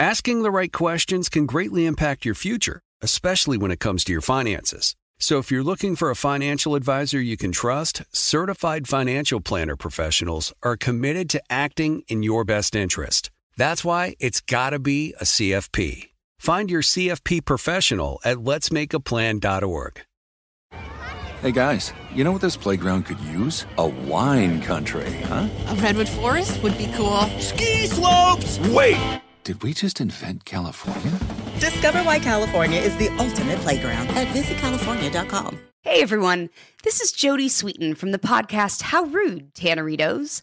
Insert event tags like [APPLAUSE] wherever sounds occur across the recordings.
Asking the right questions can greatly impact your future, especially when it comes to your finances. So if you're looking for a financial advisor you can trust, certified financial planner professionals are committed to acting in your best interest. That's why it's got to be a CFP. Find your CFP professional at letsmakeaplan.org. Hey guys, you know what this playground could use? A wine country, huh? A redwood forest would be cool. Ski slopes! Wait! Did we just invent California? Discover why California is the ultimate playground at visitcalifornia.com. Hey everyone, this is Jodie Sweetin from the podcast How Rude, Tanneritos.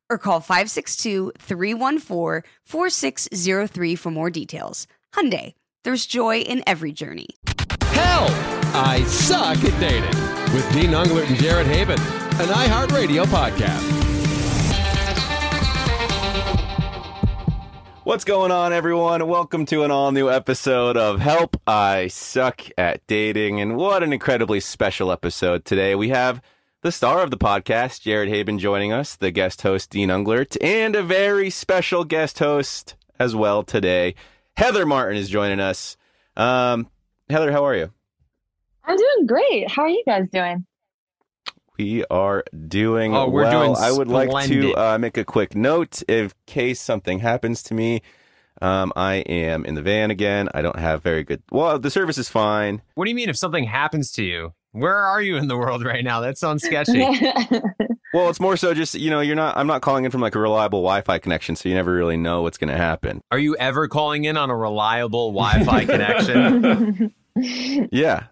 or call 562-314-4603 for more details. Hyundai, there's joy in every journey. Hell, I suck at dating with Dean Unglert and Jared Haibon, an iHeartRadio podcast. What's going on, everyone? Welcome to an all new episode of Help I Suck at Dating. And what an incredibly special episode today. We have the star of the podcast, Jared Haibon, joining us, the guest host, Dean Unglert, and a very special guest host as well today. Heather Martin is joining us. Um, Heather, how are you? I'm doing great. How are you guys doing? We are doing Oh, we're well. doing I would like to uh, make a quick note in case something happens to me. Um, I am in the van again. I don't have very good. Well, the service is fine. What do you mean if something happens to you? Where are you in the world right now? That sounds sketchy. [LAUGHS] Well, it's more so just you know you're not. I'm not calling in from like a reliable Wi-Fi connection, so you never really know what's going to happen. Are you ever calling in on a reliable Wi-Fi [LAUGHS] connection? [LAUGHS] Yeah,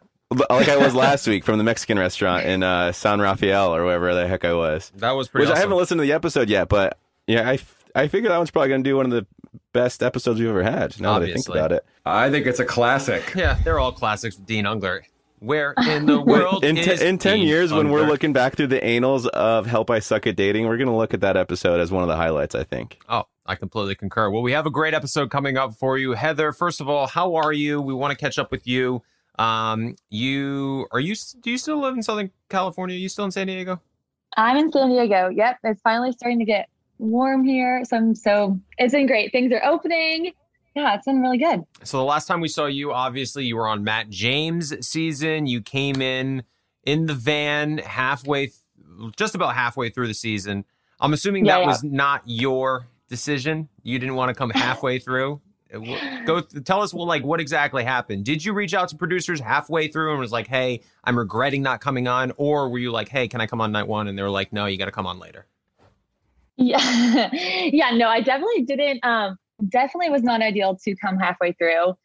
like I was last week from the Mexican restaurant in uh, San Rafael or wherever the heck I was. That was pretty Which I haven't listened to the episode yet, but yeah, I f- I figure that one's probably going to do one of the best episodes we've ever had. Now that I think about it. I think it's a classic. Yeah, they're all classics with Dean Unglert. Where [LAUGHS] in the world in, te- is in 10 Dean years when we're looking back through the annals of help i suck at dating we're going to look at that episode as one of the highlights i think Oh, I completely concur. Well, we have a great episode coming up for you, Heather. First of all, how are you? We want to catch up with you. Um, you are you? Do you still live in Southern California? Are you still in San Diego? I'm in San Diego. Yep, it's finally starting to get warm here. So I'm so it's been great. Things are opening. Yeah, it's been really good. So the last time we saw you, obviously, you were on Matt James' season. You came in in the van halfway, th- just about halfway through the season. I'm assuming Yeah, that yeah. was not your decision. You didn't want to come [LAUGHS] halfway through. Uh, Go tell us, well, like what exactly happened. Did you reach out to producers halfway through and was like, "Hey, I'm regretting not coming on," or were you like, "Hey, can I come on night one?" And they were like, "No, you got to come on later." Yeah, [LAUGHS] yeah. No, I definitely didn't. Um, definitely was not ideal to come halfway through.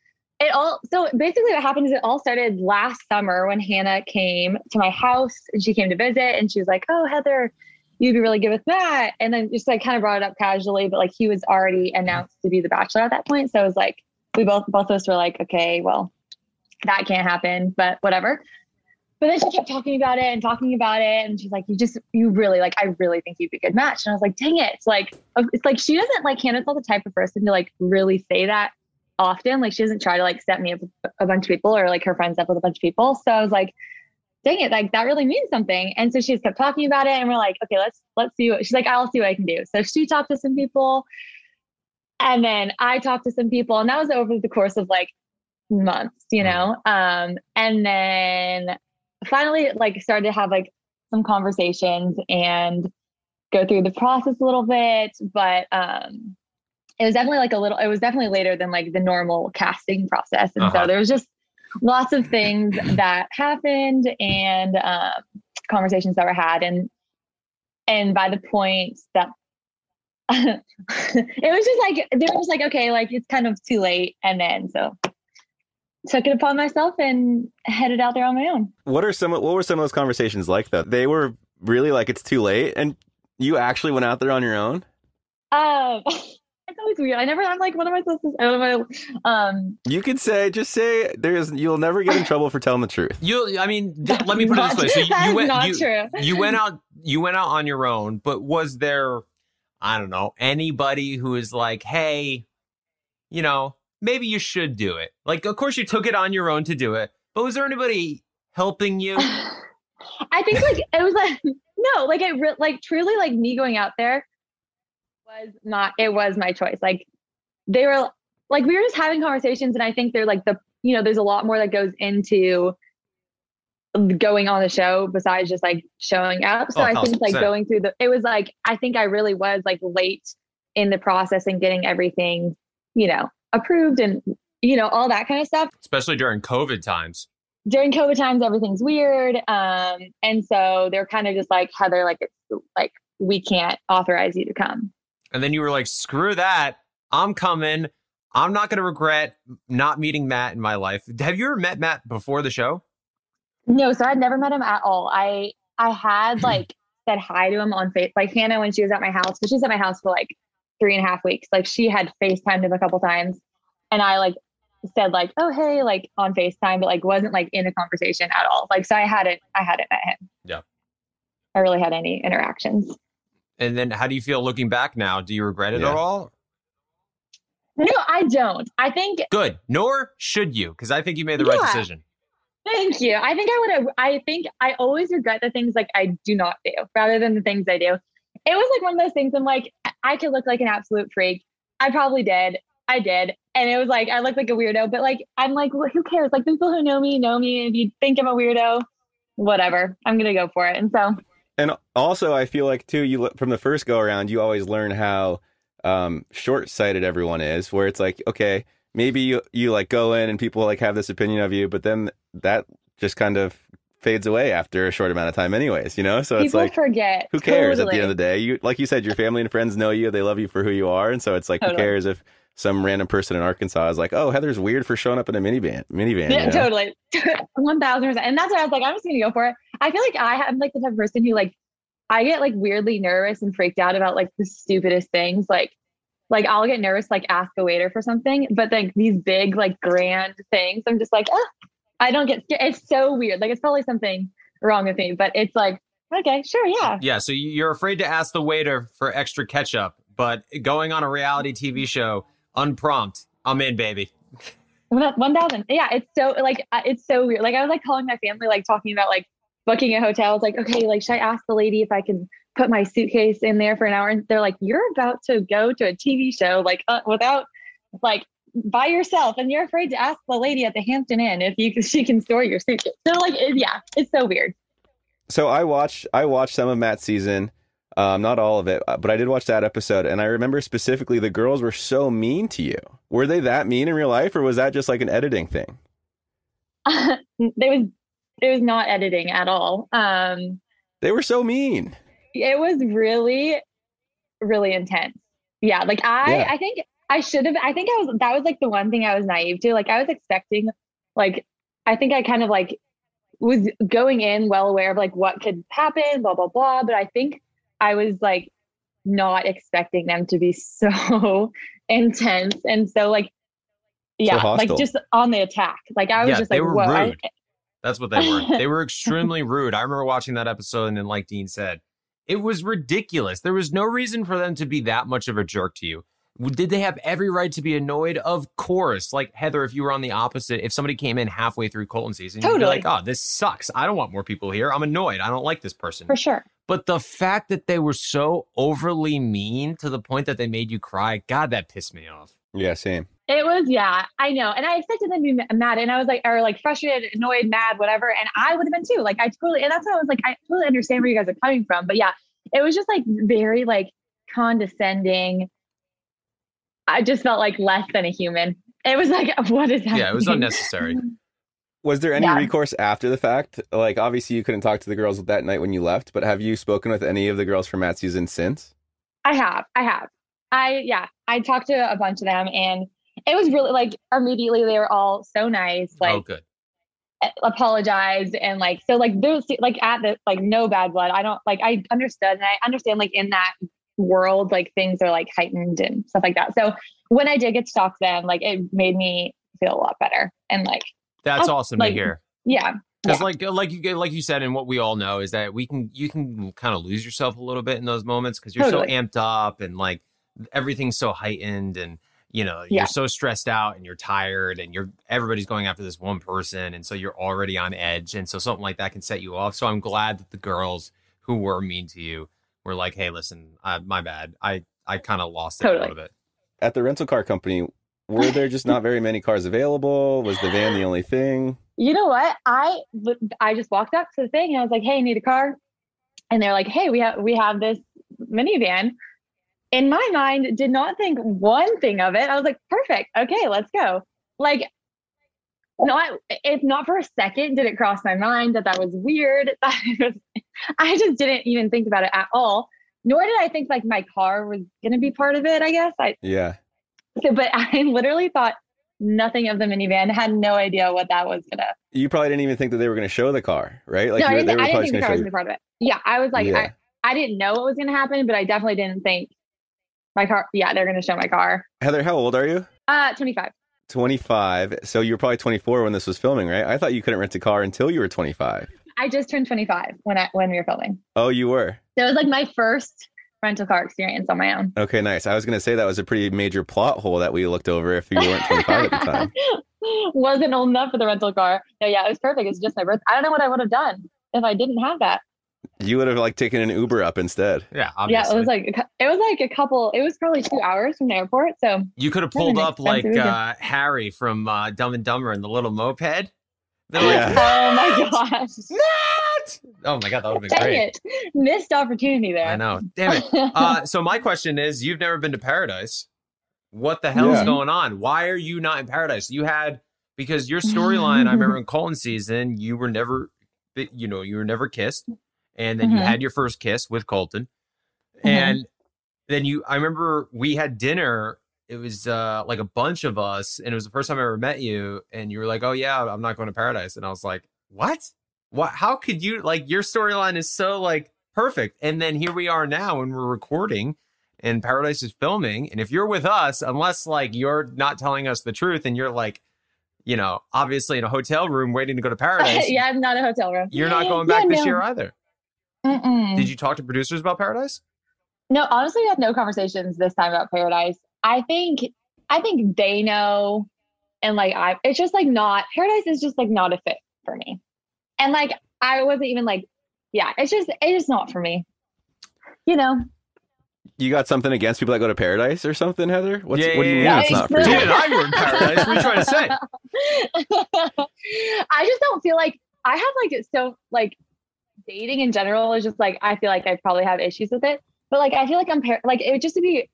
It all. So basically, what happened is it all started last summer when Hannah came to my house and she came to visit and she was like, "Oh, Heather, you'd be really good with Matt." And then just like kind of brought it up casually, but like he was already announced to be the Bachelor at that point, so it was like we both both of us were like, "Okay, well, that can't happen," but whatever. But then she kept talking about it and talking about it, and she's like, "You just, you really like, I really think you'd be a good match." And I was like, "Dang it!" It's like, it's like she doesn't like Hannah's not the type of person to like really say that often. Like she doesn't try to like set me up with a bunch of people or like her friends up with a bunch of people. So I was like, "Dang it!" Like that really means something. And so she just kept talking about it, and we're like, "Okay, let's let's see what." She's like, "I'll see what I can do." So she talked to some people, and then I talked to some people, and that was over the course of like months, you know. Um, and then finally like started to have like some conversations and go through the process a little bit but um it was definitely like a little it was definitely later than like the normal casting process. And Uh-huh. so there was just lots of things that happened and um conversations that were had. And and by the point that [LAUGHS] it was just like they were just like okay like it's kind of too late. And then so took it upon myself and headed out there on my own what are some what were some of those conversations like though they were really like it's too late and you actually went out there on your own Um, [LAUGHS] it's always weird. I never. I'm like, what am I supposed to? Say? What am I? Um, You can say, just say, there's, you'll never get in [LAUGHS] trouble for telling the truth. You, I mean, d- let me put it this way. So you, you went, not you, true. you went out, you went out on your own. But was there, I don't know, anybody who is like, hey, you know, maybe you should do it. Like, of course, you took it on your own to do it. But was there anybody helping you? [LAUGHS] I think like it was like [LAUGHS] no, like it re- like truly like me going out there was not. It was my choice. Like they were like we were just having conversations, and I think they're like the you know there's a lot more that goes into going on the show besides just like showing up. So Oh, I think like percent. going through the it was like I think I really was like late in the process and getting everything you know approved and you know all that kind of stuff Especially during COVID times. during COVID times, everything's weird. Um, and so they're kind of just like Heather, like it's like we can't authorize you to come. And then you were like, screw that. I'm coming. I'm not going to regret not meeting Matt in my life. Have you ever met Matt before the show? No, so I'd never met him at all. I I had [CLEARS THROAT] like said hi to him on face like Hannah when she was at my house, but she was at my house for like three and a half weeks. Like she had FaceTimed him a couple times, and I like said like, oh hey, like on FaceTime, but like wasn't like in a conversation at all. Like so I hadn't I hadn't met him. Yeah. I really had any interactions. And then how do you feel looking back now? Do you regret it Yeah. at all? No, I don't. I think Good. Nor should you, because I think you made the right decision. Thank you. I think I would have, I think I always regret the things like I do not do rather than the things I do. It was like one of those things I'm like, I could look like an absolute freak. I probably did. I did. And it was like, I look like a weirdo, but like, I'm like, well, who cares? Like, people who know me know me. If you think I'm a weirdo, whatever, I'm going to go for it. And so, And also, I feel like too, you from the first go around, you always learn how um, short sighted everyone is. Where it's like, okay, maybe you you like go in and people like have this opinion of you, but then that just kind of fades away after a short amount of time, anyways. You know, so it's people like. forget. Who cares at the end of the day? You like you said, your family and friends know you. They love you for who you are, and so it's like, who cares if some random person in Arkansas is like, "Oh, Heather's weird for showing up in a minivan." Minivan, Yeah, you know? totally. [LAUGHS] 1000%. And that's why I was like, I'm just going to go for it. I feel like I am like the type of person who like, I get like weirdly nervous and freaked out about like the stupidest things. Like, like I'll get nervous, like ask a waiter for something, but like these big, like grand things, I'm just like, ah, I don't get scared. It's so weird. Like it's probably something wrong with me, but it's like, okay, sure. Yeah. Yeah. So you- you're afraid to ask the waiter for extra ketchup, but going on a reality TV show unprompt, I'm in, baby. One one thousand. Yeah, it's so like uh, it's so weird. Like I was like calling my family, like talking about like booking a hotel. I was like, okay, like should I ask the lady if I can put my suitcase in there for an hour? And they're like, you're about to go to a TV show, like uh, without like by yourself, and you're afraid to ask the lady at the Hampton Inn if you [LAUGHS] she can store your suitcase. So like, it, yeah, it's so weird. so I watched I watched some of Matt's season, um, not all of it, uh, but I did watch that episode, and I remember specifically the girls were so mean to you. Were they that mean in real life, or was that just like an editing thing? [LAUGHS] there was it was not editing at all. Um, They were so mean. it was really really intense yeah like i Yeah. i think i should have i think i was that was like the one thing i was naive to like i was expecting like i think i kind of like was going in well aware of like what could happen blah blah blah but i think i was like not expecting them to be so [LAUGHS] intense and so like yeah like just on the attack like i was Yeah, just they like were whoa I- rude. That's what they were. [LAUGHS] they were extremely rude. I remember watching that episode, and then, like Dean said, it was ridiculous. There was no reason for them to be that much of a jerk to you. Did they have every right to be annoyed? Of course. Like Heather, if you were on the opposite, if somebody came in halfway through Colton season, you'd be Totally. like, "Oh, this sucks. I don't want more people here. I'm annoyed. I don't like this person." for sure But the fact that they were so overly mean to the point that they made you cry, God, that pissed me off. Yeah, same. It was, yeah, I know. And I expected them to be mad. And I was like, or like frustrated, annoyed, mad, whatever. And I would have been too. Like, I totally, and that's why I was like, I totally understand where you guys are coming from. But yeah, it was just like very like condescending. I just felt like less than a human. It was like, [LAUGHS] what is happening? Yeah, it was unnecessary. [LAUGHS] Was there any Yeah. recourse after the fact? Like, obviously, you couldn't talk to the girls that night when you left, but have you spoken with any of the girls from Matt's season since? I have. I have. I yeah. I talked to a bunch of them and it was really like immediately they were all so nice. Oh, like oh, good. apologized and like so like those like at the like no bad blood i don't like i understood and i understand like in that world, like things are like heightened and stuff like that. So when I did get to talk to them, like it made me feel a lot better. And like That's Oh, awesome like, to hear. yeah. Because Yeah. like like you like you said, and what we all know is that we can you can kind of lose yourself a little bit in those moments because you're Totally. so amped up and like everything's so heightened and you know Yeah. you're so stressed out and you're tired and you're everybody's going after this one person and so you're already on edge and so something like that can set you off. So I'm glad that the girls who were mean to you were like, hey, listen, uh, my bad, I I kind of lost it a little bit. At the rental car company, were there just not very many cars available? Was the van the only thing? You know what? I I just walked up to the thing and I was like, "Hey, need a car?" And they're like, "Hey, we have we have this minivan." In my mind, did not think one thing of it. I was like, "Perfect. Okay, let's go." Like not if not for a second did it cross my mind that that was weird. [LAUGHS] That it was, I just didn't even think about it at all. Nor did I think like my car was going to be part of it, I guess. I Yeah. [LAUGHS] but I literally thought nothing of the minivan. Had no idea what that was gonna. You probably didn't even think that they were to show the car, right? Like no, you I didn't, they think- were I didn't think the car was gonna be part of it. Yeah, I was like, Yeah. I, I didn't know what was gonna happen, but I definitely didn't think my car. Yeah, they're gonna show my car. Heather, how old are you? Uh, twenty five. 25. So you were probably 24 when this was filming, right? I thought you couldn't rent a car until you were 25. I just turned twenty five when I when we were filming. Oh, you were. So it was like my first rental car experience on my own. Okay, nice. I was going to say that was a pretty major plot hole that we looked over if you weren't 25 at the time. [LAUGHS] Wasn't old enough for the rental car. No, yeah, it was perfect. It's just my birth. I don't know what I would have done if I didn't have that. You would have like taken an Uber up instead. Yeah, Yeah, it was like it was like a couple. It was probably two hours from the airport. So You could have pulled up like uh, Harry from uh, Dumb and Dumber in the little moped. They're Yeah. like, oh my gosh, [LAUGHS] Matt! Oh my god, that would have been dang great. it, missed opportunity there. I know. Damn it. [LAUGHS] Uh, so my question is, you've never been to paradise. What the hell is going on? Why are you not in paradise? You had because your storyline. I [LAUGHS] remember in Colton season, you were never, you know, you were never kissed, and then you Mhm. had your first kiss with Colton, Mhm. and then you. I remember we had dinner. It was uh, like a bunch of us, and it was the first time I ever met you. And you were like, "Oh yeah, I'm not going to paradise," and I was like, "What? What? How could you like your storyline is so like perfect?" And then here we are now, and we're recording, and Paradise is filming. And if you're with us, unless like you're not telling us the truth, and you're like, you know, obviously in a hotel room waiting to go to paradise, [LAUGHS] yeah, I'm not a hotel room. you're not [LAUGHS] going back Yeah, this no. year either. Mm-mm. Did you talk to producers about Paradise? No, honestly, we had no conversations this time about Paradise. I think, I think they know, and like I, it's just like not Paradise is just like not a fit for me, and like I wasn't even like, yeah, it's just it's just not for me. You know, You got something against people that go to paradise or something, Heather? What's, Yeah, what do you mean yeah. it's not for Dude, you? Dude, I were in Paradise. What are you trying to say? [LAUGHS] I just don't feel like I have like it's so like dating in general is just like I feel like I probably have issues with it. But like I feel like I'm par- like it would just be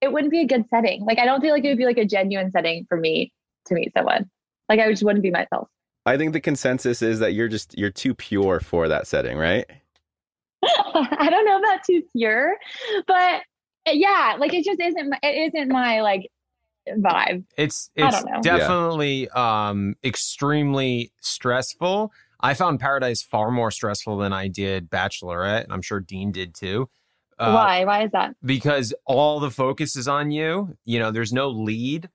it wouldn't be a good setting. Like I don't feel like it would be like a genuine setting for me to meet someone. Like I just wouldn't be myself. I think the consensus is that you're just you're too pure for that setting, right? [LAUGHS] I don't know about too pure, but yeah, like it just isn't my, it isn't my like vibe. It's I it's don't know. definitely um extremely stressful. I found Paradise far more stressful than I did Bachelorette, and I'm sure Dean did too. Uh, Why? Why is that? Because all the focus is on you. You know, there's no lead,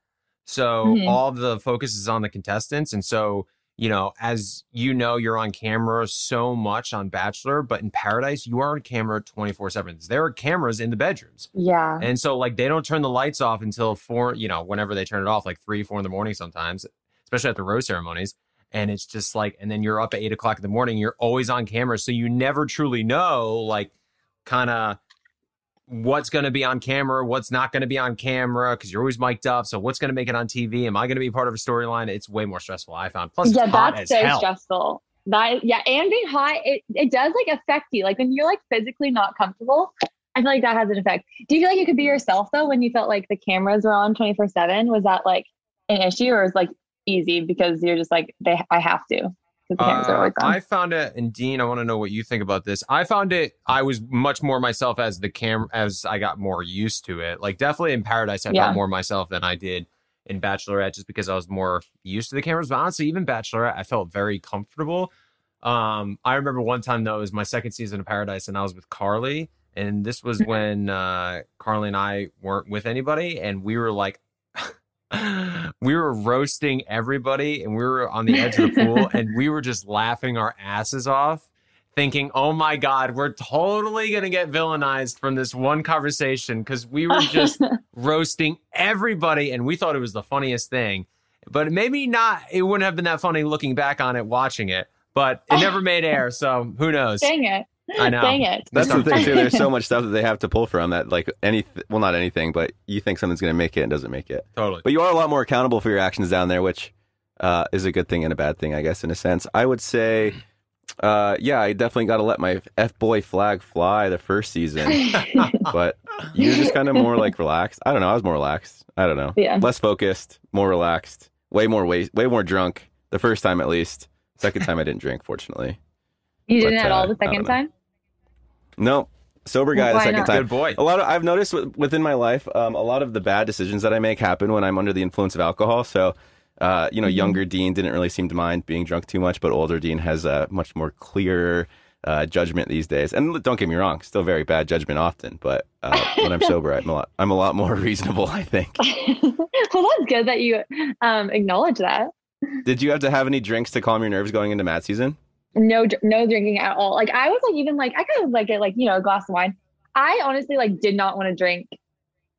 so Mhm. all the focus is on the contestants, and so you know, as you know, you're on camera so much on Bachelor, but in Paradise, you are on camera 24 seven. There are cameras in the bedrooms. Yeah. And so like they don't turn the lights off until four, you know, whenever they turn it off, like three, four in the morning sometimes, especially at the rose ceremonies. And it's just like, and then you're up at eight o'clock in the morning, you're always on camera. So you never truly know like kind of what's going to be on camera, what's not going to be on camera, because you're always mic'd up. So what's going to make it on TV? Am I going to be part of a storyline? It's way more stressful, I found. Plus, yeah, that's so hell. stressful. That yeah, and being hot, it, it does like affect you. Like when you're like physically not comfortable, I feel like that has an effect. Do you feel like you could be yourself though when you felt like the cameras were on 24 seven? Was that like an issue or is like easy because you're just like they I have to because the are Uh. I found it, and Dean, I want to know what you think about this. I found it. I was much more myself as the cam as I got more used to it. Like definitely in Paradise, I Yeah. felt more myself than I did in Bachelorette, just because I was more used to the cameras. But honestly, even Bachelorette, I felt very comfortable. Um, I remember one time though, it was my second season of Paradise, and I was with Carly, And this was when uh, Carly and I weren't with anybody, and we were like, [LAUGHS] we were roasting everybody, and we were on the edge of the pool, [LAUGHS] and we were just laughing our asses off, thinking, "Oh my god, we're totally gonna get villainized from this one conversation," because we were just [LAUGHS] roasting everybody, and we thought it was the funniest thing. But maybe not. It wouldn't have been that funny looking back on it, watching it. But it never made air, so who knows? Dang it. I [LAUGHS] know. Dang it. That's the thing too. There's so [LAUGHS] much stuff that they have to pull from that, like any, well, not anything, but you think something's going to make it and doesn't make it. Totally. But you are a lot more accountable for your actions down there, which uh, is a good thing and a bad thing, I guess, in a sense. I would say, uh, yeah, I definitely got to let my f boy flag fly the first season, [LAUGHS] but you're just kind of more like relaxed. I don't know. I was more relaxed. I don't know. Yeah. Less focused, more relaxed, way more way, way more drunk. The first time, at least. Second time, I didn't drink, fortunately. You didn't But, at all uh, the second don't know. time? No, sober guy the second not? time. Good boy. A lot of I've noticed w- within my life, um, a lot of the bad decisions that I make happen when I'm under the influence of alcohol. So, uh, you know, Mm-hmm. younger Dean didn't really seem to mind being drunk too much, but older Dean has a much more clear uh, judgment these days. And don't get me wrong, still very bad judgment often, but uh, [LAUGHS] when I'm sober, I'm a lot I'm a lot more [LAUGHS] reasonable. I think. [LAUGHS] well, that's good that you um, acknowledge that. Did you have to have any drinks to calm your nerves going into Matt season? No, no drinking at all. Like I was like even like I kind of like it like you know a glass of wine. I honestly like did not want to drink.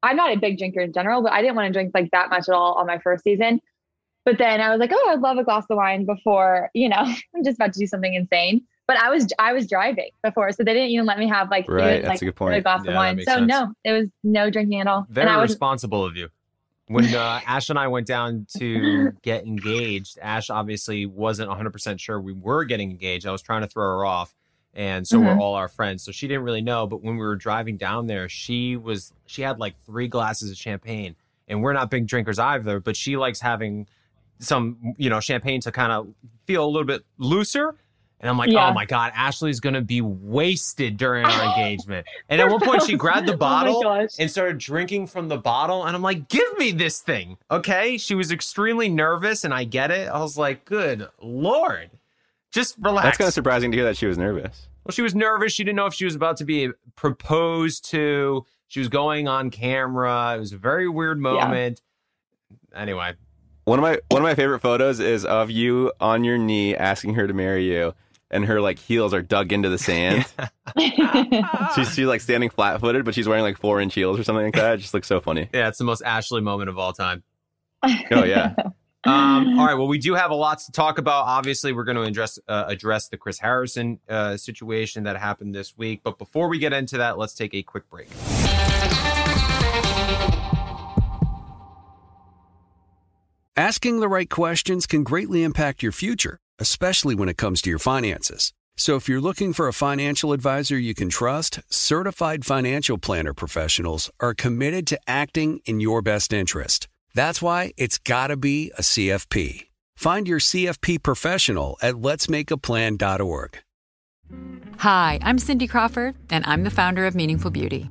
I'm not a big drinker in general, but I didn't want to drink like that much at all on my first season. But then I was like, oh, I'd love a glass of wine before you know [LAUGHS] I'm just about to do something insane. But I was I was driving before, so they didn't even let me have like Right, even, that's like, a good point. a glass Yeah, of wine. So sense. no, it was no drinking at all. Very and I was responsible of you. When [LAUGHS] uh, Ash and I went down to get engaged, Ash obviously wasn't 100% sure we were getting engaged. I was trying to throw her off. And so were Mhm. all our friends. So she didn't really know. But when we were driving down there, she was, she had like three glasses of champagne. And we're not big drinkers either, but she likes having some, you know, champagne to kind of feel a little bit looser. And I'm like, oh Yeah. oh my God, Ashley's going to be wasted during our [LAUGHS] engagement. And at one point, she grabbed the [LAUGHS] Oh bottle gosh. and started drinking from the bottle. And I'm like, give me this thing. Okay. She was extremely nervous, and I get it. I was like, good Lord. Just relax. That's kind of surprising to hear that she was nervous. well, she was nervous. She didn't know if she was about to be proposed to. She was going on camera. It was a very weird moment. Anyway, One of my one of my favorite photos is of you on your knee asking her to marry you, and her like heels are dug into the sand. [LAUGHS] she's she's like standing flat footed, but she's wearing like four inch heels or something like that. It just looks so funny. yeah, it's the most Ashley moment of all time. Oh yeah, [LAUGHS] Um, all right. Well, we do have a lot to talk about. Obviously, we're going to address uh, address the Chris Harrison uh, situation that happened this week. But before we get into that, let's take a quick break. Asking the right questions can greatly impact your future, especially when it comes to your finances. So if you're looking for a financial advisor you can trust, certified financial planner professionals are committed to acting in your best interest. That's why it's got to be a CFP. Find your CFP professional at letsmakeaplan.org. Hi, I'm Cindy Crawford, and I'm the founder of Meaningful Beauty.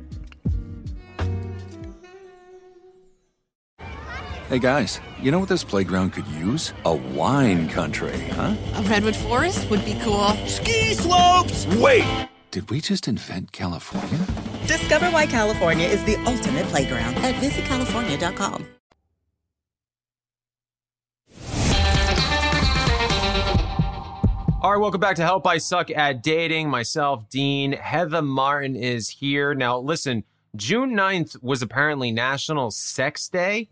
Hey guys, you know what this playground could use? A wine country, huh? A redwood forest would be cool. Ski slopes! Wait! Did we just invent California? Discover why California is the ultimate playground at visitcalifornia.com. All right, welcome back to Help I Suck at Dating. Myself, Dean, Heather Martin is here. Now, listen, June 9th was apparently National Sex Day.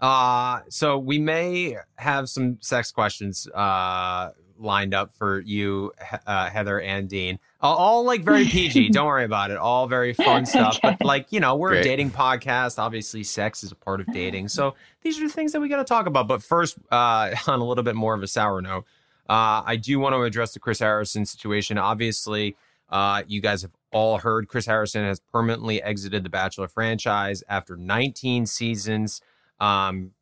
Uh, so we may have some sex questions uh, lined up for you, uh, Heather and Dean. All, all like very [LAUGHS] PG. Don't worry about it. All very fun stuff. But [LAUGHS] like, you know, we're Great. a dating podcast. Obviously, sex is a part of dating. So these are the things that we got to talk about. But first, uh, [LAUGHS] on a little bit more of a sour note, uh, I do want to address the Chris Harrison situation. Obviously, uh, you guys have all heard, Chris Harrison has permanently exited the Bachelor franchise after 19 seasons. Um,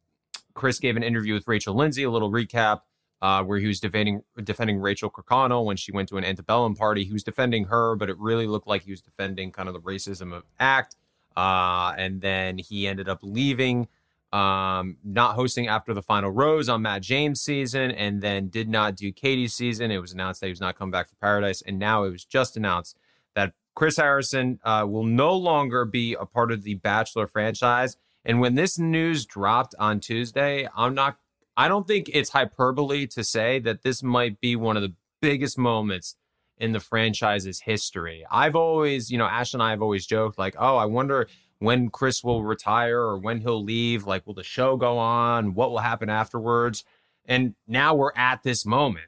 Chris gave an interview with Rachel Lindsay, a little recap, uh, where he was defending defending Rachel Kirkconnell when she went to an antebellum party. He was defending her, but it really looked like he was defending kind of the racism of act. Uh, and then he ended up leaving, um, not hosting after the final rose on Matt James' season, and then did not do Katie's season. It was announced that he was not coming back for Paradise, and now it was just announced that Chris Harrison uh, will no longer be a part of the Bachelor franchise. And when this news dropped on Tuesday, I'm not. I don't think it's hyperbole to say that this might be one of the biggest moments in the franchise's history. I've always, you know, Ash and I have always joked like, "Oh, I wonder when Chris will retire or when he'll leave. Like, will the show go on? What will happen afterwards?" And now we're at this moment.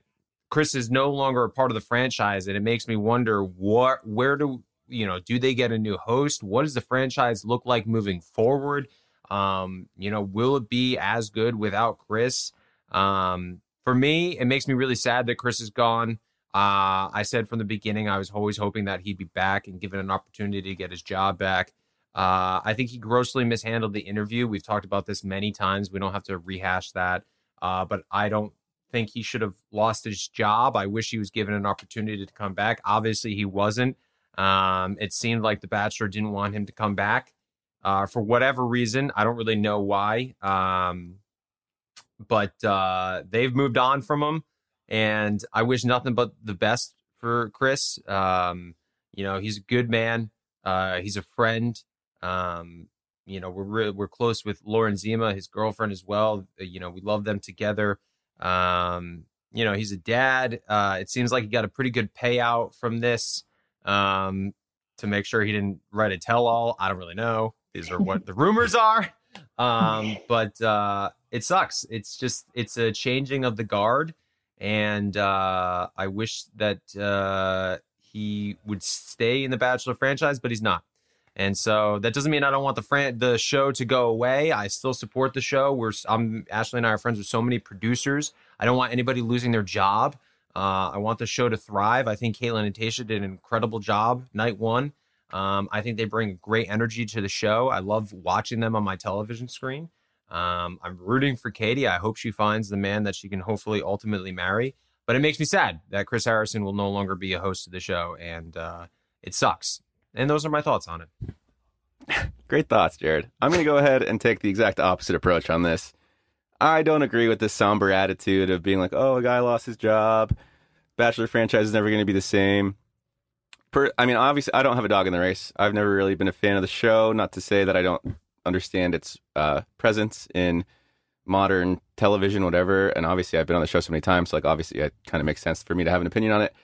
Chris is no longer a part of the franchise, and it makes me wonder what, where do you know, do they get a new host? What does the franchise look like moving forward? Um, you know, will it be as good without Chris? Um, for me, it makes me really sad that Chris is gone. Uh, I said from the beginning, I was always hoping that he'd be back and given an opportunity to get his job back. Uh, I think he grossly mishandled the interview. We've talked about this many times. We don't have to rehash that. Uh, but I don't think he should have lost his job. I wish he was given an opportunity to come back. Obviously, he wasn't. Um, it seemed like The Bachelor didn't want him to come back uh, for whatever reason. I don't really know why. Um, but uh, they've moved on from him, and I wish nothing but the best for Chris. Um, you know, he's a good man. Uh, he's a friend. Um, you know, we're re- we're close with Lauren Zima, his girlfriend as well. You know, we love them together. Um, you know, he's a dad. Uh, it seems like he got a pretty good payout from this um, to make sure he didn't write a tell all. I don't really know. These are what the rumors are. Um, [LAUGHS] but uh, it sucks. It's just, it's a changing of the guard. And uh, I wish that uh, he would stay in the Bachelor franchise, but he's not. And so that doesn't mean I don't want the fran- the show to go away. I still support the show. We're I'm Ashley and I are friends with so many producers. I don't want anybody losing their job. Uh, I want the show to thrive. I think Kaitlyn and Tayshia did an incredible job night one. Um, I think they bring great energy to the show. I love watching them on my television screen. Um, I'm rooting for Katie. I hope she finds the man that she can hopefully ultimately marry. But it makes me sad that Chris Harrison will no longer be a host of the show, and uh, it sucks. And those are my thoughts on it. [LAUGHS] Great thoughts, Jared. I'm going to go ahead and take the exact opposite approach on this. I don't agree with this somber attitude of being like, oh, a guy lost his job. Bachelor franchise is never going to be the same. Per, I mean, obviously, I don't have a dog in the race. I've never really been a fan of the show. Not to say that I don't understand its uh, presence in modern television, whatever. And obviously, I've been on the show so many times. So like, obviously, it kind of makes sense for me to have an opinion on it.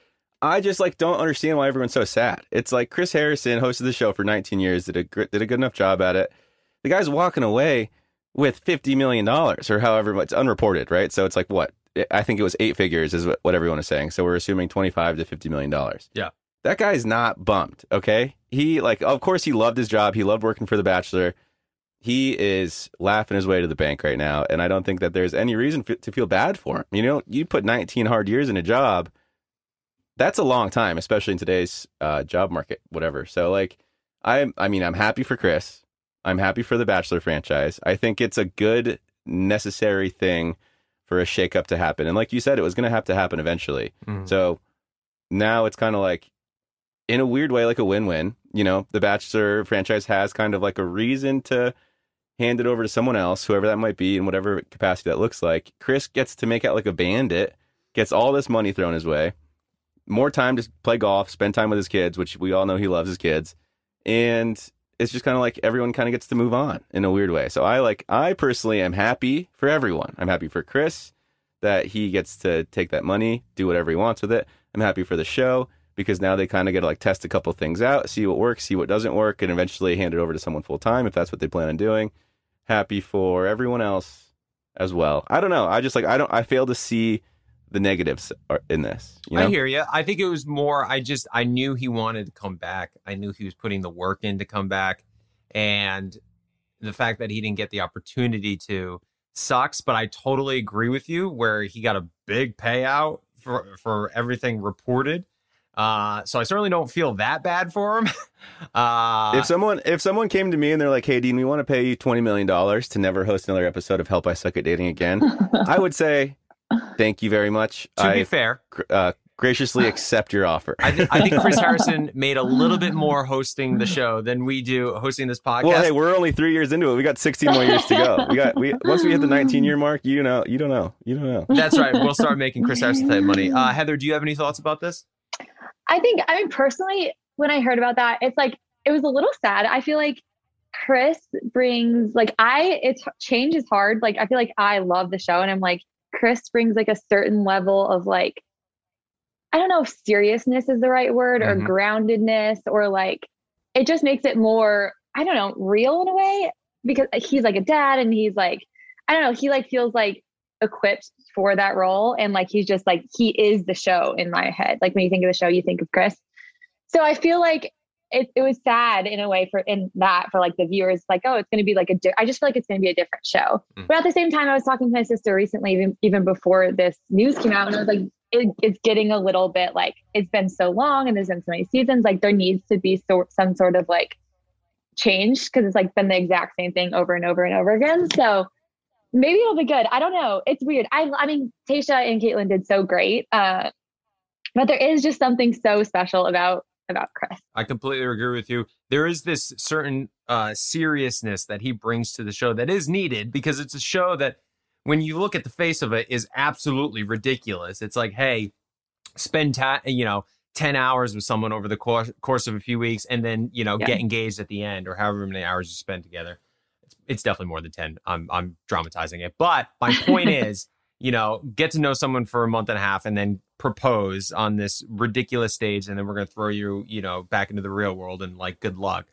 I just like don't understand why everyone's so sad. It's like Chris Harrison hosted the show for 19 years, did a did a good enough job at it. The guy's walking away with 50 million dollars or however it's unreported, right? So it's like what I think it was eight figures is what, what everyone is saying. So we're assuming 25 to 50 million dollars. Yeah. That guy's not bumped, okay? He like of course he loved his job. He loved working for the Bachelor. He is laughing his way to the bank right now, and I don't think that there's any reason f- to feel bad for him. You know, you put 19 hard years in a job that's a long time, especially in today's uh, job market, whatever. So like, I I mean, I'm happy for Chris. I'm happy for the Bachelor franchise. I think it's a good, necessary thing for a shakeup to happen. And like you said, it was going to have to happen eventually. Mm. So now it's kind of like, in a weird way, like a win-win. You know, the Bachelor franchise has kind of like a reason to hand it over to someone else, whoever that might be, in whatever capacity that looks like. Chris gets to make out like a bandit, gets all this money thrown his way more time to play golf, spend time with his kids, which we all know he loves his kids. And it's just kind of like everyone kind of gets to move on in a weird way. So I like, I personally am happy for everyone. I'm happy for Chris that he gets to take that money, do whatever he wants with it. I'm happy for the show because now they kind of get to like test a couple things out, see what works, see what doesn't work, and eventually hand it over to someone full time if that's what they plan on doing. Happy for everyone else as well. I don't know. I just like, I don't, I fail to see the negatives in this. You know? I hear you. I think it was more. I just I knew he wanted to come back. I knew he was putting the work in to come back, and the fact that he didn't get the opportunity to sucks. But I totally agree with you. Where he got a big payout for for everything reported. Uh, so I certainly don't feel that bad for him. [LAUGHS] uh, if someone if someone came to me and they're like, "Hey, Dean, we want to pay you twenty million dollars to never host another episode of Help I Suck at Dating again," [LAUGHS] I would say, "Thank you very much." to I, be fair, uh, graciously [LAUGHS] accept your offer. I, th- I think Chris Harrison made a little bit more hosting the show than we do hosting this podcast. well, hey, we're only three years into it. We got sixteen more years to go. We got we once we hit the nineteen year mark. You know, you don't know, you don't know. That's right. We'll start making Chris Harrison type money. Uh, Heather, do you have any thoughts about this? I think, I mean, personally, when I heard about that, it's like, it was a little sad. I feel like Chris brings, like, I, it's change is hard. Like, I feel like I love the show and I'm like, Chris brings like a certain level of like, I don't know if seriousness is the right word or Mhm. groundedness or like, it just makes it more, I don't know, real in a way because he's like a dad and he's like, I don't know, he like feels like equipped for that role. And like he's just like he is the show in my head. Like when you think of the show you think of chris. So i feel like it, it was sad in a way for in that for like the viewers like oh it's going to be like a di- i just feel like it's going to be a different show. Mm. but at the same time i was talking to my sister recently even, even before this news came out and i was like it, it's getting a little bit like it's been so long and there's been so many seasons like there needs to be so, some sort of like change because it's like been the exact same thing over and over and over again. So maybe it'll be good. I don't know. It's weird. I I mean, Tayshia and Kaitlyn did so great. Uh, but there is just something so special about about Chris. I completely agree with you. There is this certain uh, seriousness that he brings to the show that is needed because it's a show that, when you look at the face of it, is absolutely ridiculous. It's like, hey, spend ta- you know ten hours with someone over the course course of a few weeks, and then you know Yeah. get engaged at the end, or however many hours you spend together. It's, definitely more than ten. I'm I'm dramatizing it, but my point [LAUGHS] is, you know, get to know someone for a month and a half, and then propose on this ridiculous stage, and then we're gonna throw you, you know, back into the real world, and like, good luck.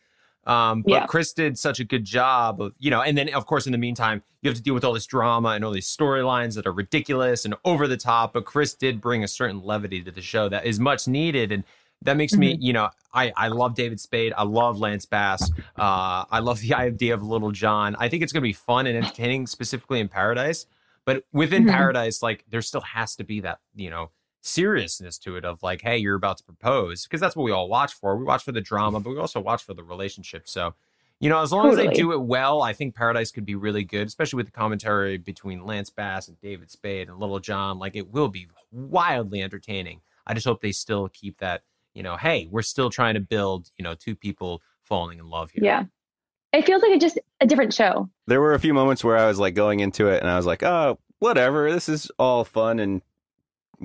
Um, but Yeah. Chris did such a good job of, you know, and then of course in the meantime, you have to deal with all this drama and all these storylines that are ridiculous and over the top. But Chris did bring a certain levity to the show that is much needed, and that makes me, you know, I I love David Spade, I love Lance Bass, uh, I love the [LAUGHS] idea of Lil Jon. I think it's gonna be fun and entertaining, specifically in Paradise. But within Mhm. Paradise, like there still has to be that, you know, seriousness to it of like, hey, you're about to propose because that's what we all watch for. We watch for the drama, but we also watch for the relationship. So, you know, as long as they do it well, I think Paradise could be really good, especially with the commentary between Lance Bass and David Spade and Lil Jon. Like it will be wildly entertaining. I just hope they still keep that, you know, hey, we're still trying to build, you know, two people falling in love here. Yeah, it feels like a, just a different show. There were a few moments where I was like going into it and I was like, oh, whatever. This is all fun and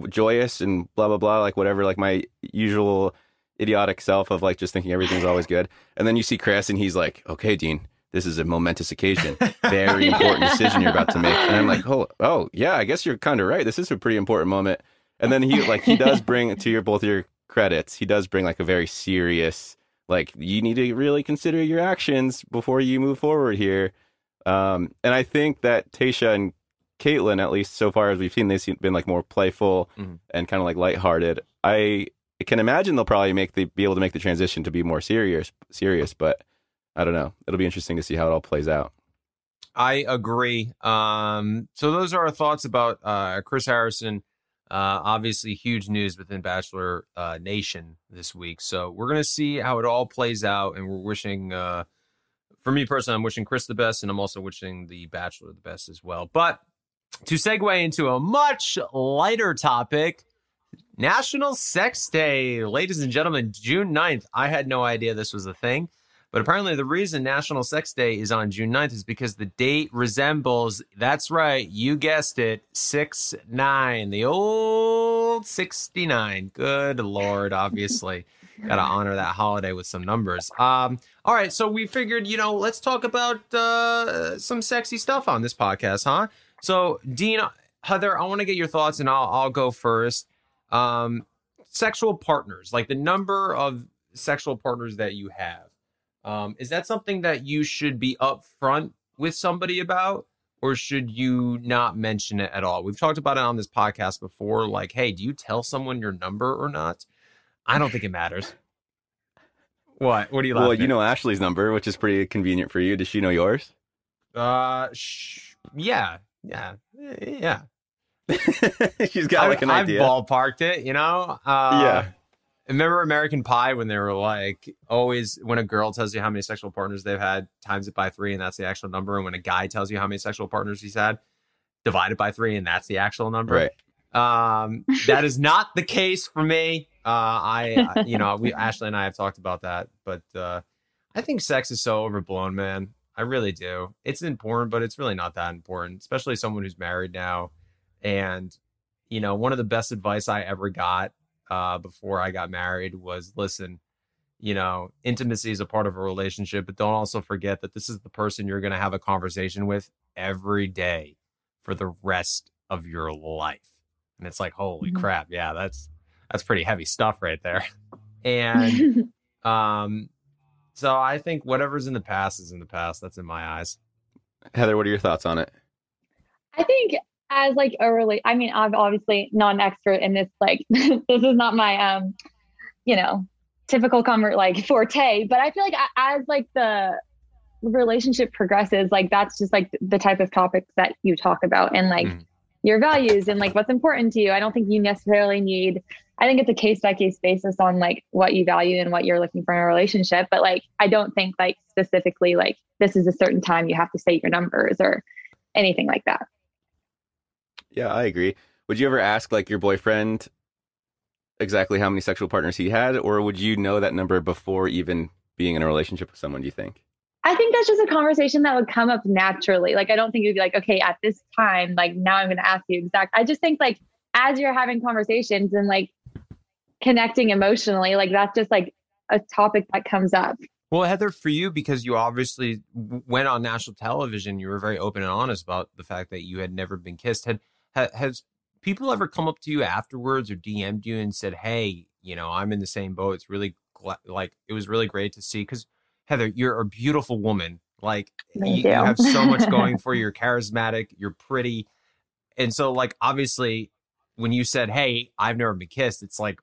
joyous and blah, blah, blah. Like, whatever. Like, my usual idiotic self of like just thinking everything's always good. And then you see Chris and he's like, okay, Dean, this is a momentous occasion. Very [LAUGHS] important decision you're about to make. And I'm like, [LAUGHS] oh, oh yeah, I guess you're kind of right. This is a pretty important moment. And then he like he does bring to your both your credits. He does bring like a very serious like you need to really consider your actions before you move forward here. Um, and I think that Tayshia and Kaitlyn, at least so far as we've seen, they've been like more playful Mhm. and kind of like lighthearted. I can imagine they'll probably make the be able to make the transition to be more serious, serious. But I don't know. It'll be interesting to see how it all plays out. I agree. Um, so those are our thoughts about uh, Chris Harrison. Uh, obviously, huge news within Bachelor uh, Nation this week. So we're gonna see how it all plays out, and we're wishing. Uh, for me personally, I'm wishing Chris the best, and I'm also wishing the Bachelor the best as well. But to segue into a much lighter topic, National Sex Day, ladies and gentlemen, June 9th. I had no idea this was a thing. But apparently, the reason National Sex Day is on June 9th is because the date resembles, that's right, you guessed it, 6 9, the old 69. Good Lord, obviously. [LAUGHS] Got to honor that holiday with some numbers. Um, all right, so we figured, you know, let's talk about uh, some sexy stuff on this podcast, huh? So, Dean, Heather, I want to get your thoughts, and I'll, I'll go first. Um, sexual partners, like the number of sexual partners that you have. Um, is that something that you should be upfront with somebody about, or should you not mention it at all? We've talked about it on this podcast before. Like, hey, do you tell someone your number or not? I don't think it matters. [LAUGHS] What? What do you like? Well, laughing you at? know Ashley's number, which is pretty convenient for you. Does she know yours? Uh, sh- yeah, yeah, yeah. [LAUGHS] She's got like an I've, idea. I've ballparked it, you know. Uh, Yeah. Remember American Pie when they were like always when a girl tells you how many sexual partners they've had, times it by three, and that's the actual number. And when a guy tells you how many sexual partners he's had, divide it by three, and that's the actual number. Right. Um, that is not the [LAUGHS] case for me. Uh, I, I- you know, we Ashley and I have talked about that, but uh, I think sex is so overblown, man. I really do. It's important, but it's really not that important, especially someone who's married now. And you know, one of the best advice I ever got uh, before I got married was, listen, you know, intimacy is a part of a relationship, but don't also forget that this is the person you're going to have a conversation with every day for the rest of your life. And it's like, holy Mhm. crap, yeah, that's that's pretty heavy stuff right there. [LAUGHS] And [LAUGHS] um, so I think whatever's in the past is in the past. That's in my eyes. Heather, what are your thoughts on it? I think as like a really, I mean, I'm obviously not an expert in this. Like, [LAUGHS] this is not my, um, you know, typical convert like forte. But I feel like as like the relationship progresses, like that's just like the type of topics that you talk about and like Mhm. your values and like what's important to you. I don't think you necessarily need. I think it's a case by case basis on like what you value and what you're looking for in a relationship. But like, I don't think like specifically like this is a certain time you have to state your numbers or anything like that. Yeah, I agree. Would you ever ask like your boyfriend exactly how many sexual partners he had, or would you know that number before even being in a relationship with someone? Do you think? I think that's just a conversation that would come up naturally. Like, I don't think you'd be like, okay, at this time, like now I'm going to ask you exact. I just think like as you're having conversations and like connecting emotionally, like that's just like a topic that comes up. Well, Heather, for you, because you obviously went on national television, you were very open and honest about the fact that you had never been kissed. Had ha, has people ever come up to you afterwards or DM'd you and said, "Hey, you know, I'm in the same boat. It's really gla- like it was really great to see." Because Heather, you're a beautiful woman. Like you, you you. have so much going [LAUGHS] for you. You're charismatic. You're pretty, and so like obviously, when you said, "Hey, I've never been kissed," it's like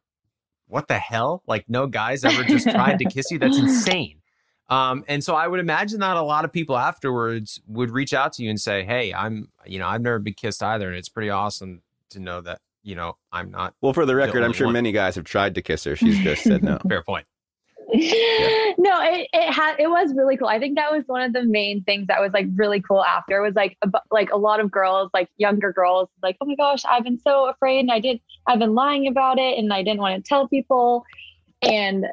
what the hell? Like no guys ever just tried to kiss you? That's [LAUGHS] insane. Um, and so I would imagine that a lot of people afterwards would reach out to you and say, Hey, I'm, you know, I've never been kissed either. And it's pretty awesome to know that, you know, I'm not. Well, for the record, I'm sure one. many guys have tried to kiss her. She's just said no. [LAUGHS] Fair point. [LAUGHS] no, it it had it was really cool. I think that was one of the main things that was like really cool after was like a, like a lot of girls, like younger girls, like, oh my gosh, I've been so afraid and I did I've been lying about it and I didn't want to tell people. And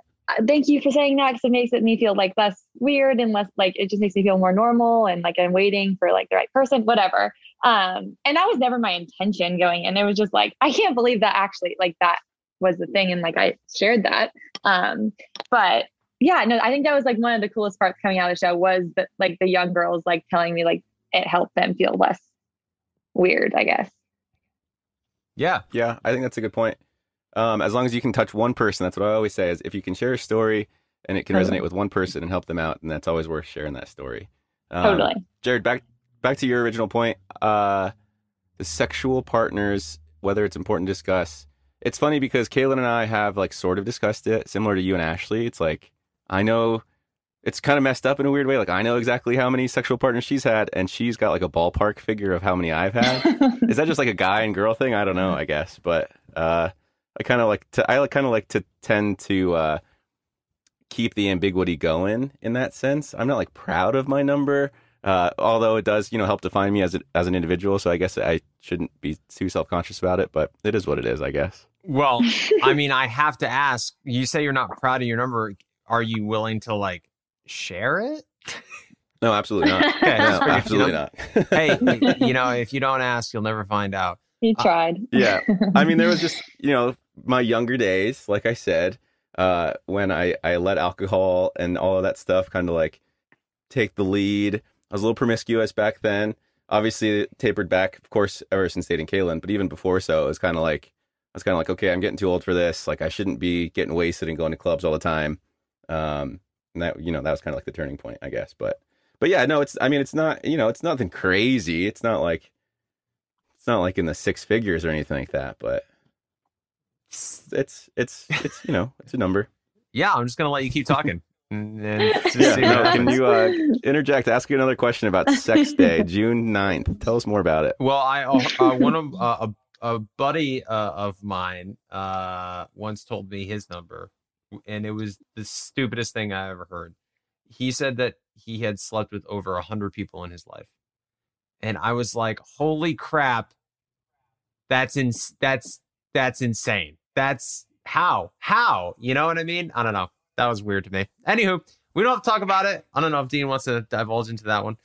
thank you for saying that because it makes it me feel like less weird and less like it just makes me feel more normal and like I'm waiting for like the right person, whatever. Um, and that was never my intention going in. It was just like I can't believe that actually like that was the thing and like I shared that. Um, but yeah, no, I think that was like one of the coolest parts coming out of the show was that like the young girls like telling me like it helped them feel less weird, I guess. Yeah. Yeah, I think that's a good point. Um, as long as you can touch one person, that's what I always say is if you can share a story and it can Totally. resonate with one person and help them out, and that's always worth sharing that story. Um, Totally. Jared, back back to your original point. Uh, the sexual partners, whether it's important to discuss. It's funny because Caelynn and I have like sort of discussed it, similar to you and Ashley. It's like I know it's kind of messed up in a weird way. Like I know exactly how many sexual partners she's had, and she's got like a ballpark figure of how many I've had. [LAUGHS] Is that just like a guy and girl thing? I don't know. I guess, but uh, I kind of like to. I kind of like to tend to uh, keep the ambiguity going in that sense. I'm not like proud of my number, uh, although it does, you know, help define me as a, as an individual. So I guess I shouldn't be too self conscious about it. But it is what it is, I guess. Well, [LAUGHS] I mean, I have to ask. You say you're not proud of your number. Are you willing to like share it? No, absolutely not. [LAUGHS] Okay, no, absolutely not. hey, [LAUGHS] you know, if you don't ask, you'll never find out. He tried. yeah. I mean there was [LAUGHS] just you know my younger days like i said uh when i i let alcohol and all of that stuff kind of like take the lead. I was a little promiscuous back then. Obviously it tapered back of course ever since dating Caelynn but even before so it was kind of like i was kind of like okay i'm getting too old for this. Like i shouldn't be getting wasted and going to clubs all the time. Um and that you know that was kind of like the turning point i guess but but yeah no it's i mean it's not you know it's nothing crazy. It's not like it's not like in the six figures or anything like that, but it's it's it's, it's you know it's a number. Yeah, I'm just gonna let you keep talking. [LAUGHS] And then just Yeah, see what no, can you uh, interject? Ask you another question about Sex [LAUGHS] Day, June 9th. Tell us more about it. Well, I uh, uh, one of [LAUGHS] uh, a, a buddy uh, of mine uh, once told me his number, and it was the stupidest thing I ever heard. He said that he had slept with over a hundred people in his life, and I was like, "Holy crap! That's in that's that's insane. That's how how you know what I mean? I don't know. That was weird to me. Anywho, we don't have to talk about it. I don't know if Dean wants to divulge into that one.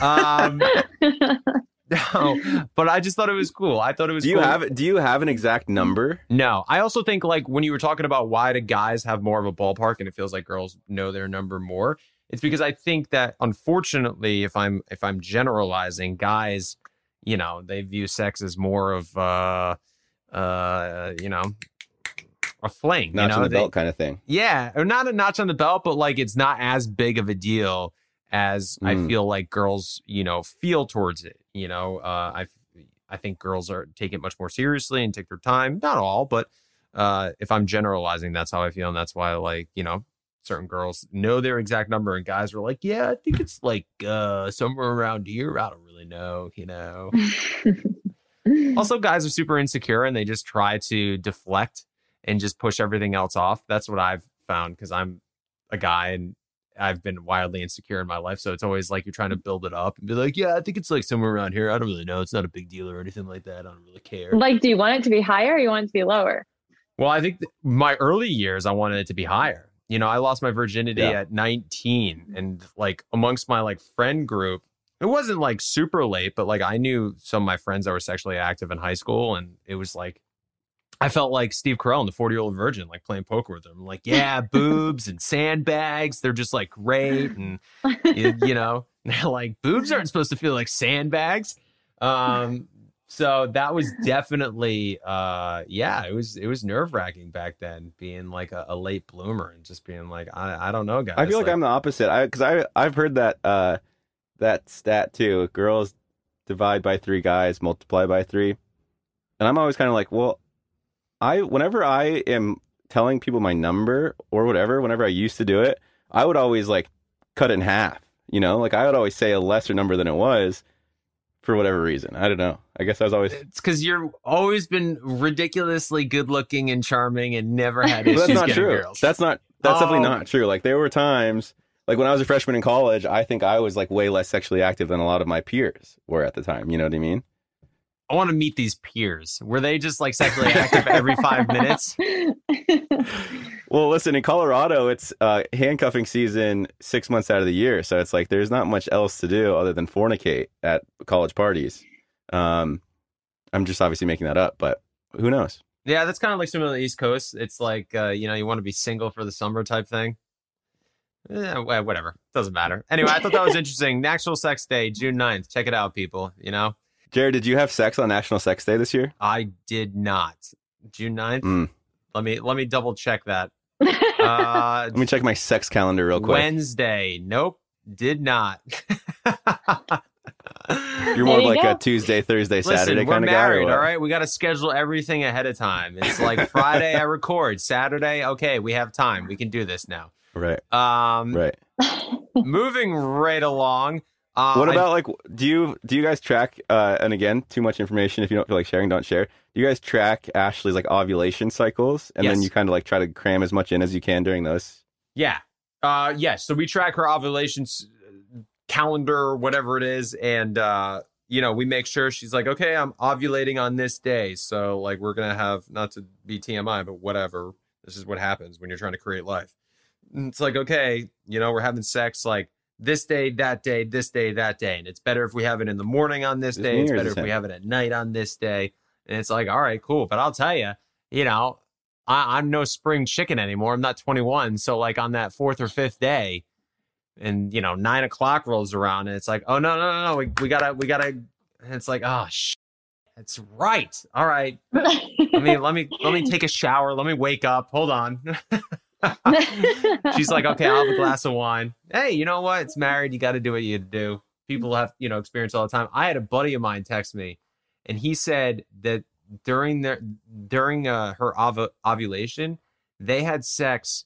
Um, [LAUGHS] no, but I just thought it was cool. I thought it was. Do you cool. have do you have an exact number? No, I also think like when you were talking about why do guys have more of a ballpark and it feels like girls know their number more. It's because I think that unfortunately, if I'm if I'm generalizing, guys, you know, they view sex as more of uh uh you know a fling, Notch you know, on the They- belt kind of thing. yeah, or not a notch on the belt, but like it's not as big of a deal as I Mm. feel like girls, you know, feel towards it. You know, uh, I I think girls are take it much more seriously and take their time. Not all, but uh, if I'm generalizing, that's how I feel, and that's why like you know certain girls know their exact number, and guys are like, yeah, I think it's like uh, somewhere around here. I don't really know, you know. [LAUGHS] also, guys are super insecure and they just try to deflect and just push everything else off. That's what I've found because I'm a guy and I've been wildly insecure in my life. So it's always like you're trying to build it up and be like, yeah, I think it's like somewhere around here. I don't really know. It's not a big deal or anything like that. I don't really care. Like, do you want it to be higher or you want it to be lower? Well, I think th- my early years, I wanted it to be higher. You know, I lost my virginity Yeah. at 19, and like amongst my like friend group, it wasn't like super late, but like I knew some of my friends that were sexually active in high school, and it was like I felt like Steve Carell in the 40 year old virgin, like playing poker with them. I'm like, yeah, [LAUGHS] boobs and sandbags, they're just like great, and you, [LAUGHS] you know, [LAUGHS] like boobs aren't supposed to feel like sandbags. Um, so that was [LAUGHS] definitely uh yeah it was it was nerve-wracking back then being like a, a late bloomer and just being like i, I don't know guys I feel like, I'm the opposite. I because I I've heard that uh that stat too. Girls divide by three, guys multiply by three, and I'm always kind of like, well, I whenever I am telling people my number or whatever, whenever I used to do it, I would always like cut in half. You know, like I would always say a lesser number than it was for whatever reason. I don't know. I guess I was always. it's because you're always been ridiculously good looking and charming and never [LAUGHS] had issues that's not getting true. girls That's not. That's definitely Oh. not true. Like there were times, like when I was a freshman in college, I think I was like way less sexually active than a lot of my peers were at the time. You know what I mean? i want to meet these peers were they just like sexually active every five minutes [LAUGHS] [LAUGHS] Well, listen, in Colorado, it's uh, handcuffing season six months out of the year, so it's like there's not much else to do other than fornicate at college parties. Um, I'm just obviously making that up, but who knows? yeah that's kind of like similar to the east coast it's like uh you know you want to be single for the summer type thing yeah, whatever. Doesn't matter. Anyway, I thought that was [LAUGHS] interesting. National Sex Day, June 9th. Check it out, people. You know, Jared, did you have sex on National Sex Day this year? I did not. June 9th. Mm. Let me let me double check that. Uh, Let me check my sex calendar real quick. Wednesday. Nope. Did not. [LAUGHS] You're more There you like go. a Tuesday, Thursday, Listen, Saturday we're kind of guy. or married, what? all right? We got to schedule everything ahead of time. It's like [LAUGHS] Friday, I record. Saturday, okay, we have time. We can do this now. Right, Um, right. [LAUGHS] moving right along. Uh, what I- about like do you do you guys track uh and again too much information if you don't feel like sharing don't share do you guys track ashley's like ovulation cycles and then you kind of like try to cram as much in as you can during those Yeah. Uh yes, so we track her ovulation calendar whatever it is and uh you know, we make sure she's like, "Okay, I'm ovulating on this day." So like we're going to have not to be TMI, but whatever. This is what happens when you're trying to create life. And it's like, "Okay, you know, we're having sex like this day, that day, this day, that day. And it's better if we have it in the morning on this Is day. It's better this if we have it at night on this day. And it's like, all right, cool. But I'll tell you, you know, I, I'm no spring chicken anymore. I'm not 21. So like on that fourth or fifth day, and you know, nine o'clock rolls around, and it's like, oh no, no, no, no, we, we gotta, we gotta. And it's like, oh, sh- that's right. All right, [LAUGHS] let me, let me, let me take a shower. Let me wake up. Hold on. [LAUGHS] [LAUGHS] She's like, okay, I'll have a glass of wine. Hey, you know what? It's married. You got to do what you do. People have, you know, experience all the time. I had a buddy of mine text me, and he said that during their during uh, her ov- ovulation, they had sex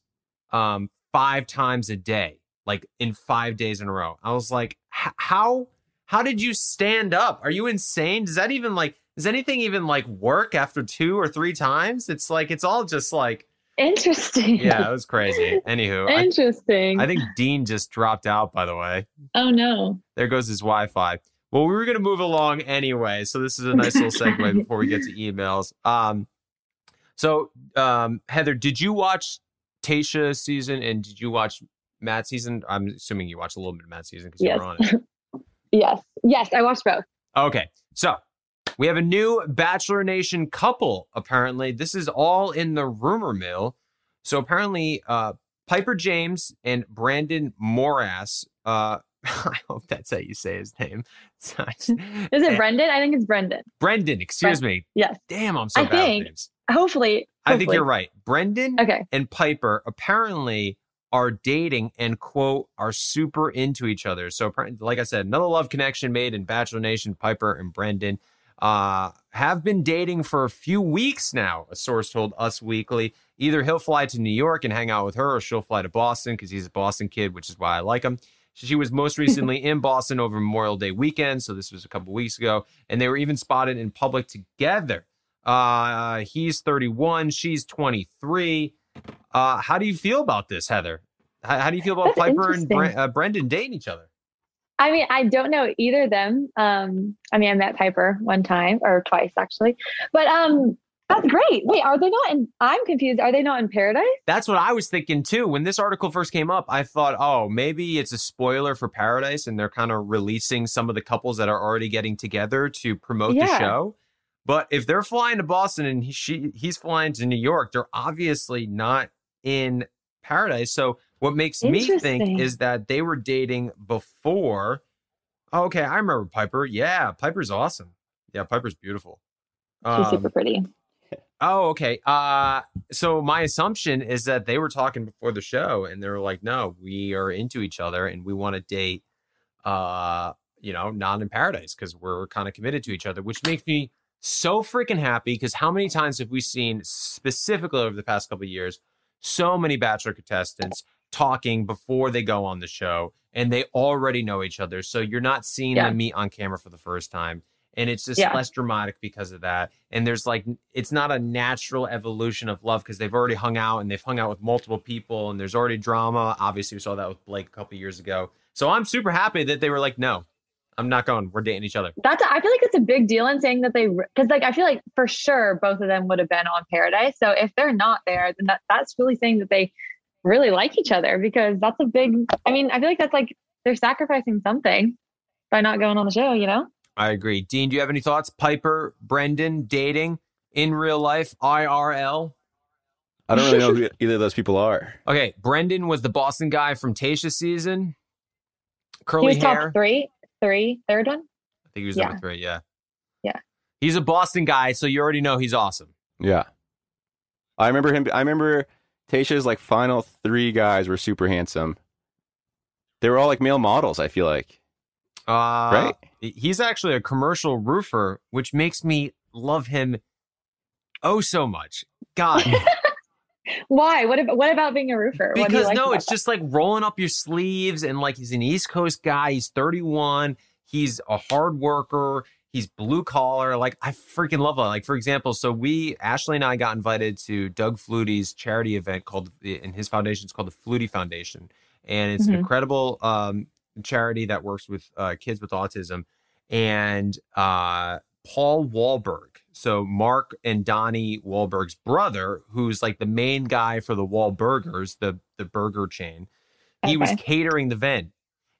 um, five times a day, like in five days in a row. I was like, how how did you stand up? Are you insane? Does that even like does anything even like work after two or three times? It's like it's all just like Interesting. yeah, it was crazy. Anywho, I, Interesting. I think Dean just dropped out. By the way, oh no. there goes his Wi-Fi. Well, we were gonna move along anyway, so this is a nice little segue [LAUGHS] before we get to emails. Um, so um, Heather, did you watch Tayshia season and did you watch Matt season? I'm assuming you watched a little bit of Matt season because Yes. you were on it. [LAUGHS] Yes. Yes, I watched both. Okay, so we have a new Bachelor Nation couple. Apparently, this is all in the rumor mill. So apparently, uh, Piper James and Brandon Morais. Uh, [LAUGHS] I hope that's how you say his name. [LAUGHS] [LAUGHS] Is it Brendan? I think it's Brendan. Brendan, excuse me. Yes. Damn, I'm so I bad think. names. Hopefully. I think you're right. Brendan Okay. and Piper apparently are dating and quote are super into each other. So like I said, another love connection made in Bachelor Nation. Piper and Brendan uh, have been dating for a few weeks now. A source told Us Weekly. Either he'll fly to New York and hang out with her, or she'll fly to Boston because he's a Boston kid, which is why I like him. She was most recently [LAUGHS] in Boston over Memorial Day weekend, so this was a couple weeks ago, and they were even spotted in public together. Uh, he's 31, she's 23. Uh, how do you feel about this, Heather? How, how do you feel about That's Piper and Bre- uh, Brendan dating each other? I mean, I don't know either of them. Um, I mean, I met Piper one time or twice actually, but um, that's great. Wait, are they not in? I'm confused. Are they not in Paradise? That's what I was thinking too. When this article first came up, I thought, oh, maybe it's a spoiler for Paradise and they're kind of releasing some of the couples that are already getting together to promote the show. But if they're flying to Boston and he, she, he's flying to New York, they're obviously not in Paradise. So what makes me think is that they were dating before. Oh, okay, I remember Piper. Yeah, Piper's awesome. Yeah, Piper's beautiful. She's super Um, pretty. Oh, okay. Uh so my assumption is that they were talking before the show and they were like, "No, we are into each other and we want to date uh, you know, not in paradise because we're kind of committed to each other," which makes me so freaking happy because how many times have we seen specifically over the past couple of years so many bachelor contestants talking before they go on the show and they already know each other. So you're not seeing Yeah. them meet on camera for the first time. And it's just Yeah. less dramatic because of that. And there's like, it's not a natural evolution of love because they've already hung out and they've hung out with multiple people and there's already drama. Obviously, we saw that with Blake a couple years ago. So I'm super happy that they were like, no, I'm not going. We're dating each other. That's I feel like it's a big deal in saying that they because like I feel like for sure both of them would have been on Paradise. So if they're not there, then that, that's really saying that they really like each other because that's a big. I mean, I feel like that's like they're sacrificing something by not going on the show. You know? I agree. Dean, do you have any thoughts? Piper, Brendan, dating in real life, IRL? I don't really know who either of those people are. [LAUGHS] Okay, Brendan was the Boston guy from Tayshia season. He Curly was hair. top three, three, third one. I think he was Yeah. number three. Yeah. Yeah. He's a Boston guy, so you already know he's awesome. Yeah. I remember him. I remember Tayshia's like final three guys were super handsome. They were all like male models, I feel like. Uh, Right. He's actually a commercial roofer, which makes me love him oh so much. God. [LAUGHS] Why? What about what about being a roofer? What do you because like no, it's that? just like rolling up your sleeves and like he's an East Coast guy. He's 31. He's a hard worker. He's blue collar. Like I freaking love that. Like for example, so we Ashley and I got invited to Doug Flutie's charity event called in his foundation. It's called the Flutie Foundation, and it's an Mhm. incredible um, charity that works with uh, kids with autism. And uh, Paul Wahlberg, so Mark and Donnie Wahlberg's brother, who's like the main guy for the Wahlburgers, the the burger chain. He was catering the event,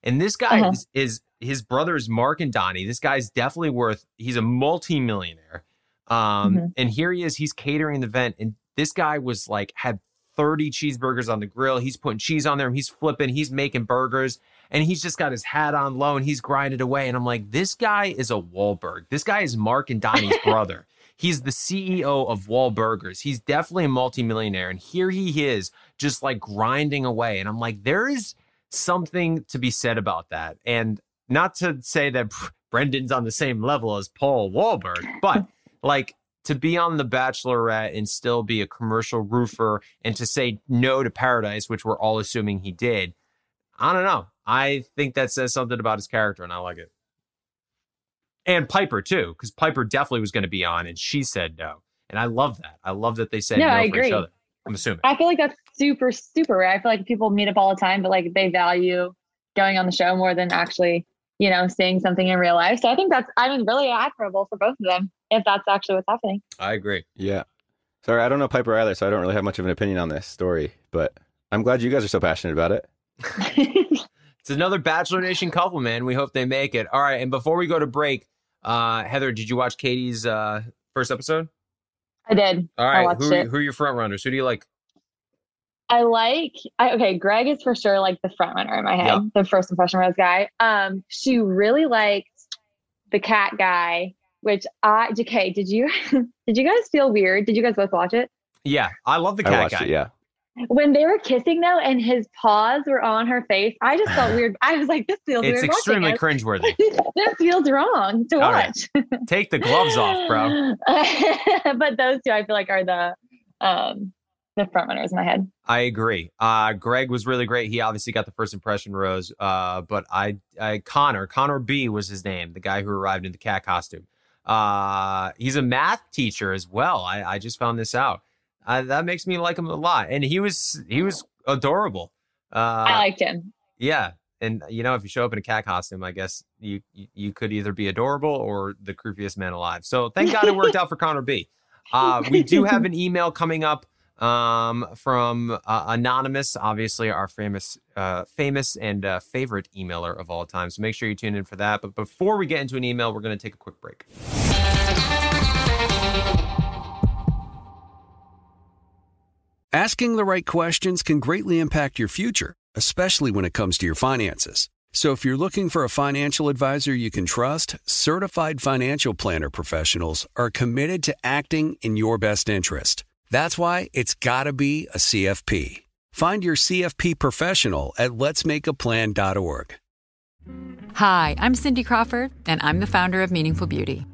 and this guy Uh-huh. is, is his brother's Mark and Donnie. This guy's definitely worth. He's a multimillionaire, um, Mhm. and here he is. He's catering the event, and this guy was like had thirty cheeseburgers on the grill. He's putting cheese on there, and he's flipping. He's making burgers, and he's just got his hat on low, and he's grinded away. And I'm like, this guy is a Wahlberg. This guy is Mark and Donnie's [LAUGHS] brother. He's the CEO of Wahlburgers. He's definitely a multimillionaire. And here he is, just like grinding away. And I'm like, there is something to be said about that. And not to say that [LAUGHS] Brendan's on the same level as Paul Wahlberg, but [LAUGHS] like to be on The Bachelorette and still be a commercial roofer and to say no to Paradise, which we're all assuming he did. I don't know. I think that says something about his character, and I like it. and Piper too, because Piper definitely was going to be on, and she said no. And I love that. I love that they said No, no, I for each agree. other. I'm assuming. I feel like that's super, super rare. I feel like people meet up all the time, but like they value going on the show more than actually, you know, seeing something in real life. So I think that's, I mean, really admirable for both of them if that's actually what's happening. I agree. Yeah. Sorry, I don't know Piper either, so I don't really have much of an opinion on this story, but I'm glad you guys are so passionate about it. [LAUGHS] It's another Bachelor Nation couple, man. We hope they make it. All right. And before we go to break, uh, Heather, did you watch Katie's uh, first episode? I did. All right. I Who, it. who are your front runners? Who do you like? I like I, okay, Greg is for sure like the front runner in my head, Yeah. the first impression rose guy. Um, she really liked the cat guy, which I okay, did you [LAUGHS] did you guys feel weird? Did you guys both watch it? Yeah. I love the I cat watched guy. it, yeah. When they were kissing though and his paws were on her face, I just felt [LAUGHS] weird. I was like, this feels It's weird. extremely watching cringeworthy. [LAUGHS] this. this feels wrong to All right. watch. Take the gloves off, bro. but those two I feel like are the um the front runners in my head. I agree. Uh, Greg was really great. He obviously got the first impression rose. Uh, but I, I, Connor, Connor B was his name, the guy who arrived in the cat costume. Uh, he's a math teacher as well. I, I just found this out. Uh, that makes me like him a lot. And he was, he was adorable. Uh, I liked him. yeah. And you know, if you show up in a cat costume, I guess you you, you could either be adorable or the creepiest man alive. So thank God it worked out for Connor B. Uh, we do have an email coming up um, from uh, anonymous, obviously our famous, uh, famous and uh, favorite emailer of all time. So make sure you tune in for that. But before we get into an email, we're going to take a quick break. Asking the right questions can greatly impact your future, especially when it comes to your finances. So if you're looking for a financial advisor you can trust, certified financial planner professionals are committed to acting in your best interest. That's why it's got to be a CFP. Find your CFP professional at letsmakeaplan.org. Hi, I'm Cindy Crawford, and I'm the founder of Meaningful Beauty.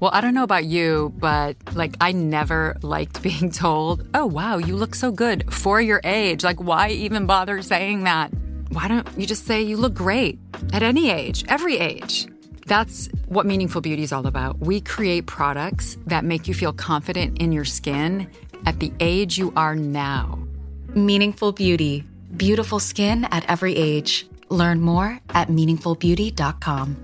Well, I don't know about you, but like, I never liked [LAUGHS] being told, oh, wow, you look so good for your age. Like, why even bother saying that? Why don't you just say you look great at any age, every age? That's what Meaningful Beauty is all about. We create products that make you feel confident in your skin at the age you are now. Meaningful Beauty. Beautiful skin at every age. Learn more at meaningfulbeauty.com.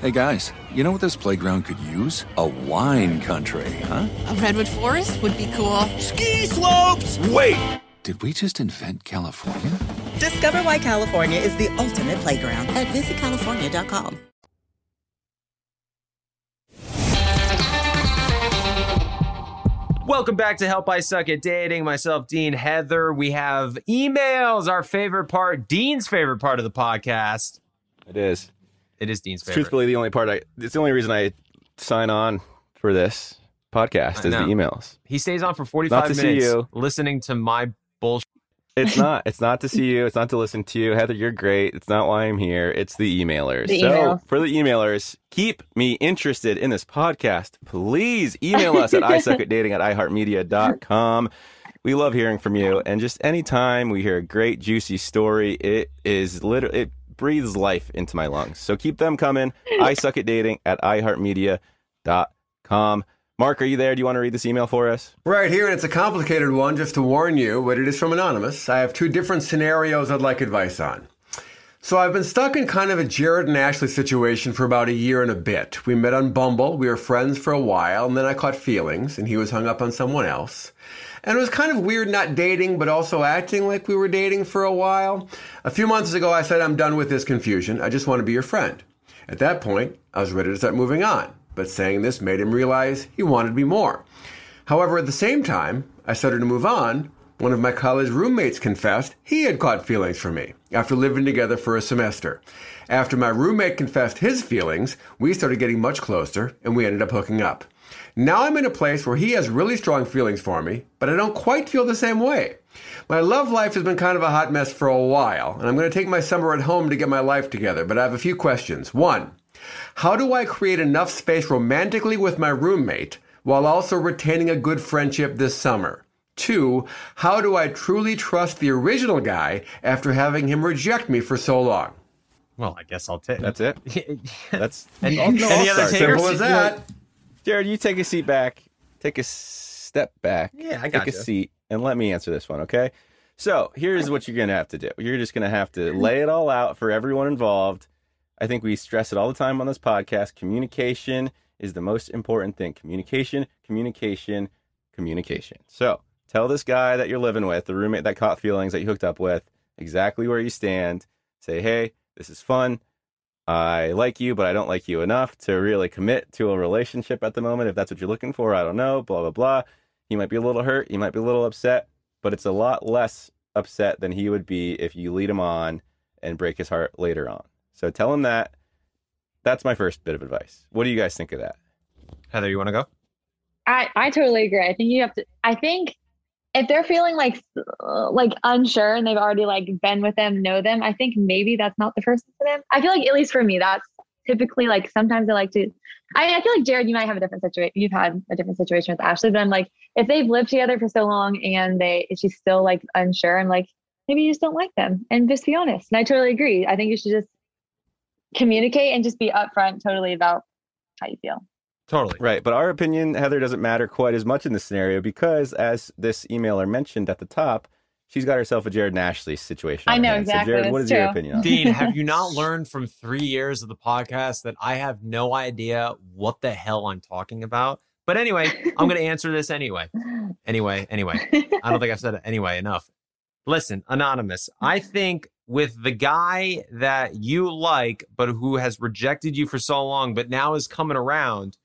Hey guys, you know what this playground could use? A wine country, huh? A redwood forest would be cool. Ski slopes! Wait! Did we just invent California? Discover why California is the ultimate playground at visitcalifornia.com. Welcome back to Help I Suck at Dating. Myself, Dean, Heather. We have emails, our favorite part, Dean's favorite part of the podcast. It is. It is Dean's favorite. truthfully the only part I it's the only reason I sign on for this podcast I is the emails. He stays on for Not 45 to see minutes you. listening to my bullshit. It's [LAUGHS] not. It's not to see you. It's not to listen to you. Heather, you're great. It's not why I'm here. It's the emailers. The so emails. for the emailers, keep me interested in this podcast. Please email us at [LAUGHS] isuckatdating at iheartmedia.com. We love hearing from you. And just anytime we hear a great, juicy story, it is literally, it breathes life into my lungs. So keep them coming. [LAUGHS] I suck at dating at iheartmedia.com. Mark, are you there? Do you want to read this email for us? Right here, and it's a complicated one, just to warn you, but it is from Anonymous. I have two different scenarios I'd like advice on. So I've been stuck in kind of a Jared and Ashley situation for about a year and a bit. We met on Bumble, we were friends for a while, and then I caught feelings, and he was hung up on someone else. And it was kind of weird not dating, but also acting like we were dating for a while. A few months ago, I said, I'm done with this confusion. I just want to be your friend. At that point, I was ready to start moving on, but saying this made him realize he wanted me more. However, at the same time, I started to move on. One of my college roommates confessed he had caught feelings for me after living together for a semester. After my roommate confessed his feelings, we started getting much closer and we ended up hooking up. Now I'm in a place where he has really strong feelings for me, but I don't quite feel the same way. My love life has been kind of a hot mess for a while, and I'm going to take my summer at home to get my life together, but I have a few questions. One, how do I create enough space romantically with my roommate while also retaining a good friendship this summer? Two, how do I truly trust the original guy after having him reject me for so long? Well, I guess I'll take. That's it. [LAUGHS] That's And- [LAUGHS] no, any I'll other takers? Simple as that. Jared, you take a seat back. Take a step back. Yeah, I Take got a seat and let me answer this one, okay? So here's what you're gonna have to do. You're just gonna have to lay it all out for everyone involved. I think we stress it all the time on this podcast. Communication is the most important thing. Communication, communication, communication. So tell this guy that you're living with, the roommate that caught feelings that you hooked up with, exactly where you stand. Say, hey, this is fun. I like you, but I don't like you enough to really commit to a relationship at the moment. If that's what you're looking for, I don't know, blah, blah, blah. He might be a little hurt. He might be a little upset, but it's a lot less upset than he would be if you lead him on and break his heart later on. So tell him that. That's my first bit of advice. What do you guys think of that? Heather, you want to go? I, I totally agree. I think you have to. I think if they're feeling like uh, like unsure and they've already like been with them, know them, I think maybe that's not the person for them. I feel like at least for me, that's typically like sometimes I like to. I, I feel like Jared, you might have a different situation. You've had a different situation with Ashley, but I'm like, if they've lived together for so long and they she's still like unsure, I'm like, maybe you just don't like them, and just be honest. And I totally agree. I think you should just communicate and just be upfront, totally about how you feel. Totally. Right. But our opinion, Heather, doesn't matter quite as much in this scenario because, as this emailer mentioned at the top, she's got herself a Jared and Ashley situation. I know, exactly, So, Jared, what that's is your opinion on Dean, have you not [LAUGHS] learned from three years of the podcast that I have no idea what the hell I'm talking about? But anyway, I'm going to answer this anyway. Anyway, anyway. I don't think I've said it anyway enough. Listen, Anonymous, I think with the guy that you like, but who has rejected you for so long, but now is coming around,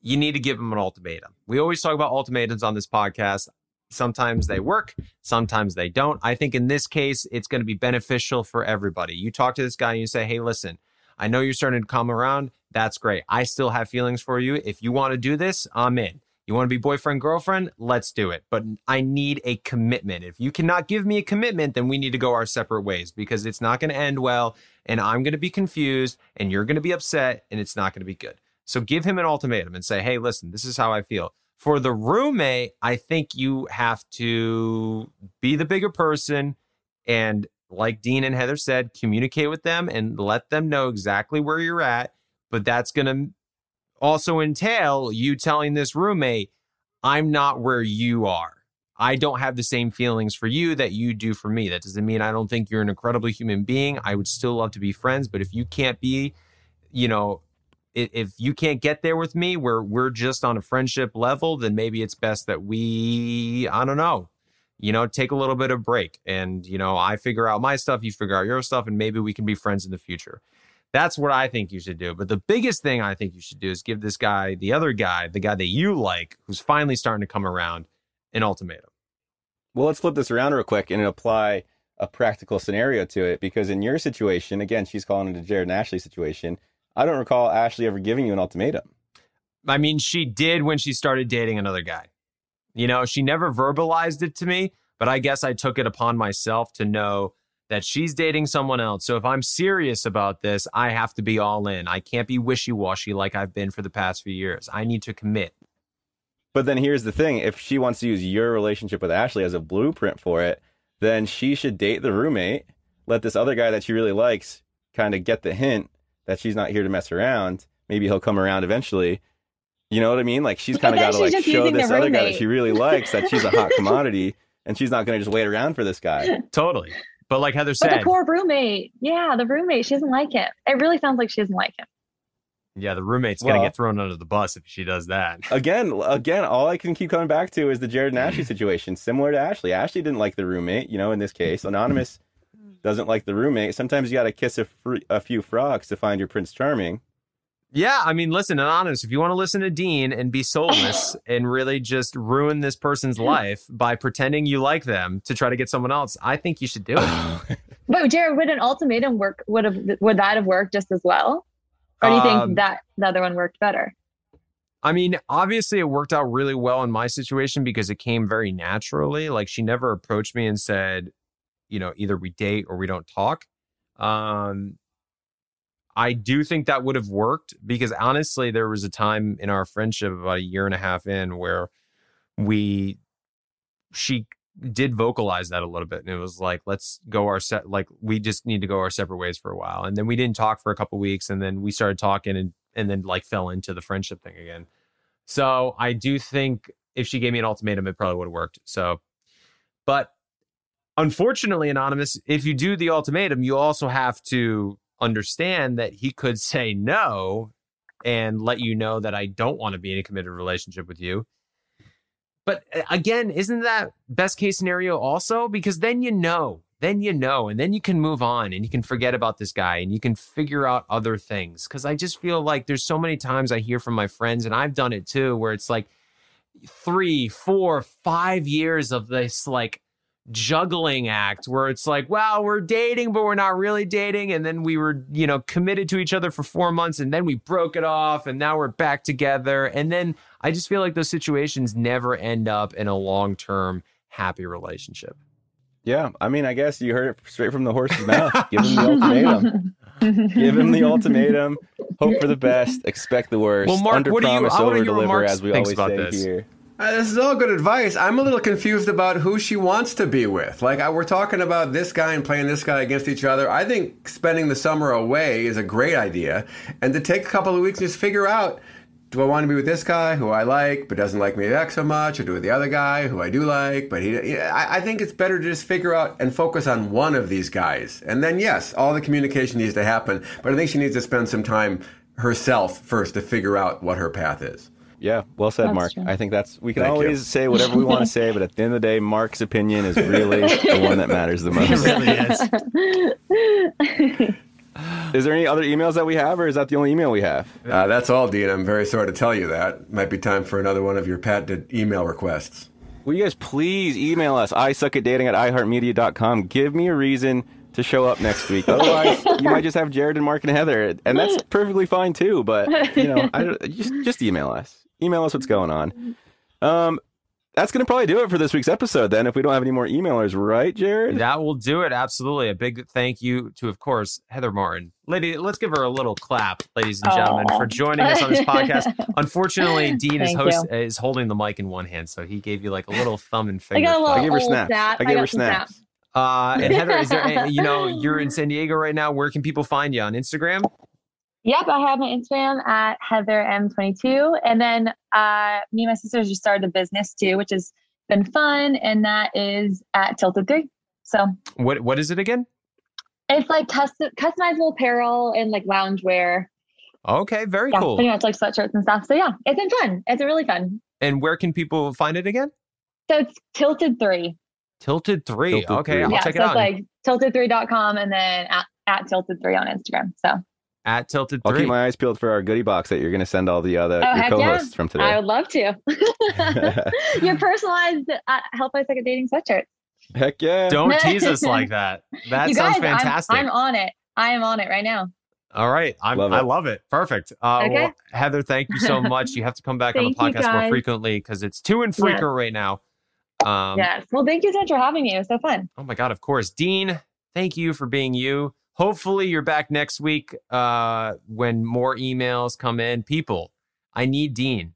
you need to give him an ultimatum. We always talk about ultimatums on this podcast. Sometimes they work, sometimes they don't. I think in this case, it's going to be beneficial for everybody. You talk to this guy and you say, hey, listen, I know you're starting to come around. That's great. I still have feelings for you. If you want to do this, I'm in. You want to be boyfriend, girlfriend? Let's do it. But I need a commitment. If you cannot give me a commitment, then we need to go our separate ways because it's not going to end well. And I'm going to be confused and you're going to be upset and it's not going to be good. So give him an ultimatum and say, hey, listen, this is how I feel. For the roommate, I think you have to be the bigger person and, like Dean and Heather said, communicate with them and let them know exactly where you're at. But that's going to also entail you telling this roommate, I'm not where you are. I don't have the same feelings for you that you do for me. That doesn't mean I don't think you're an incredible human being. I would still love to be friends, but if you can't be, you know, i- if you can't get there with me where we're just on a friendship level, then maybe it's best that we, I don't know, you know, take a little bit of break and, you know, I figure out my stuff, you figure out your stuff, and maybe we can be friends in the future. That's what I think you should do. But the biggest thing I think you should do is give this guy, the other guy, the guy that you like, who's finally starting to come around, an ultimatum. Well, let's flip this around real quick and apply a practical scenario to it because in your situation, again, she's calling it a Jared and Ashley situation. I don't recall Ashley ever giving you an ultimatum. I mean, she did when she started dating another guy. You know, she never verbalized it to me, but I guess I took it upon myself to know that she's dating someone else. So if I'm serious about this, I have to be all in. I can't be wishy washy like I've been for the past few years. I need to commit. But then here's the thing if she wants to use your relationship with Ashley as a blueprint for it, then she should date the roommate, let this other guy that she really likes kind of get the hint that she's not here to mess around. Maybe he'll come around eventually. You know what I mean? Like she's kind of got to like show using the this other guy that she really likes that she's a hot commodity and she's not going to just wait around for this guy. [LAUGHS] Totally. But like Heather said, But the poor roommate, yeah, the roommate, she doesn't like him. It really sounds like she doesn't like him. yeah, the roommate's going to get thrown under the bus if she does that. [LAUGHS] Again, again, all I can keep coming back to is the Jared and Ashley situation, similar to Ashley. Ashley didn't like the roommate, you know, in this case. Anonymous [LAUGHS] doesn't like the roommate. Sometimes you got to kiss a, fr- a few frogs to find your Prince Charming. Yeah, I mean, listen, and honest, If you want to listen to Dean and be soulless [LAUGHS] and really just ruin this person's life by pretending you like them to try to get someone else, I think you should do it. [LAUGHS] But Jared, would an ultimatum work? Would have would that have worked just as well? Or do you Um, think that the other one worked better? I mean, obviously, it worked out really well in my situation because it came very naturally. Like, she never approached me and said, you know, either we date or we don't talk. Um, I do think that would have worked because honestly, there was a time in our friendship about a year and a half in where we, she did vocalize that a little bit and it was like let's go our set like we just need to go our separate ways for a while. And then we didn't talk for a couple weeks and then we started talking and and then like fell into the friendship thing again. So i do think if she gave me an ultimatum it probably would have worked. So but unfortunately anonymous if you do the ultimatum you also have to understand that he could [LAUGHS] say no and let you know that i don't want to be in a committed relationship with you but uh, again, isn't that best case scenario also? Because then you know, then you know, and then you can move on and you can forget about this guy and you can figure out other things. Because I just feel like there's so many times I hear from my friends, and I've done it too, where it's like three, four, five years of this like juggling act where it's like, wow, we're dating, but we're not really dating. And then we were, you know, committed to each other for four months and then we broke it off and now we're back together. And then I just feel like those situations never end up in a long term happy relationship. Yeah, I mean, I guess you heard it straight from the horse's mouth. Give him the [LAUGHS] ultimatum. Give him the [LAUGHS] ultimatum. Hope for the best. Expect the worst. Well, Mark, Under what do you- promise, I wanna over deliver, as we always say this. here. Uh, this is all good advice. I'm a little confused about who she wants to be with. Like, I, we're talking about this guy and playing this guy against each other. I think spending the summer away is a great idea. And to take a couple of weeks and just figure out do I want to be with this guy who I like but doesn't like me back so much, or do with the other guy who I do like but he? I, I think it's better to just figure out and focus on one of these guys, and then yes, all the communication needs to happen. But I think she needs to spend some time herself first to figure out what her path is. Yeah, well said, That's Mark. true. I think that's we can Thank you. always say whatever we want to say, but at the end of the day, Mark's opinion is really the one that matters the [LAUGHS] most. Is there any other emails that we have, or is that the only email we have? Uh, that's all, Dean. I'm very sorry to tell you that. Might be time for another one of your patented email requests. Will you guys please email us? I suck at dating at iheartmedia.com. Give me a reason to show up next week. [LAUGHS] Otherwise, you might just have Jared and Mark and Heather, and that's perfectly fine too. But [LAUGHS] you know, I, just just email us. Email us what's going on. Um, that's gonna probably do it for this week's episode. Then, if we don't have any more emailers, right, Jared? That will do it. Absolutely. A big thank you to, of course, Heather Martin. Lady, let's give her a little clap, ladies and gentlemen, Aw. for joining us on this podcast. [LAUGHS] Unfortunately, Dean is host you. is holding the mic in one hand, so he gave you like a little thumb and finger I finger. got a little clap. old snap. I gave her got some snaps. snaps. Uh, and Heather, is there? [LAUGHS] any- You know, you're in San Diego right now. Where can people find you on Instagram? Yep, I have my Instagram at Heather M22. And then uh, me and my sisters just started a business too, which has been fun. And that is at Tilted 3. So What What is it again? it's like custom, customizable apparel and like loungewear. Okay, very Yeah, cool. pretty much like sweatshirts and stuff. So yeah, it's been fun. It's really fun. And where can people find it again? So it's Tilted 3. Tilted Three. Tilted okay, Three. I'll yeah, check so it it's out. like tilted3.com and then at, at Tilted 3 on Instagram. So at Tilted I'll Three. keep my eyes peeled for our goodie box that you're going to send all the other Oh, your heck yeah. co-hosts from today. I would love to. [LAUGHS] Your personalized uh, Help I Suck at Dating sweatshirt. Heck yeah! Don't [LAUGHS] tease us like that. That you sounds guys, I'm- fantastic. I'm, on it. I am on it right now. All right. I'm, Love I it. love it. Perfect. Uh, Okay. well, Heather, thank you so [LAUGHS] much. You have to come back on the podcast more frequently because it's too infrequent Yes. right now. Um, yes. Well, thank you so much for having me. It was so fun. Oh my God, of course. Dean, thank you for being you. Hopefully, you're back next week uh, when more emails come in. People, I need Dean.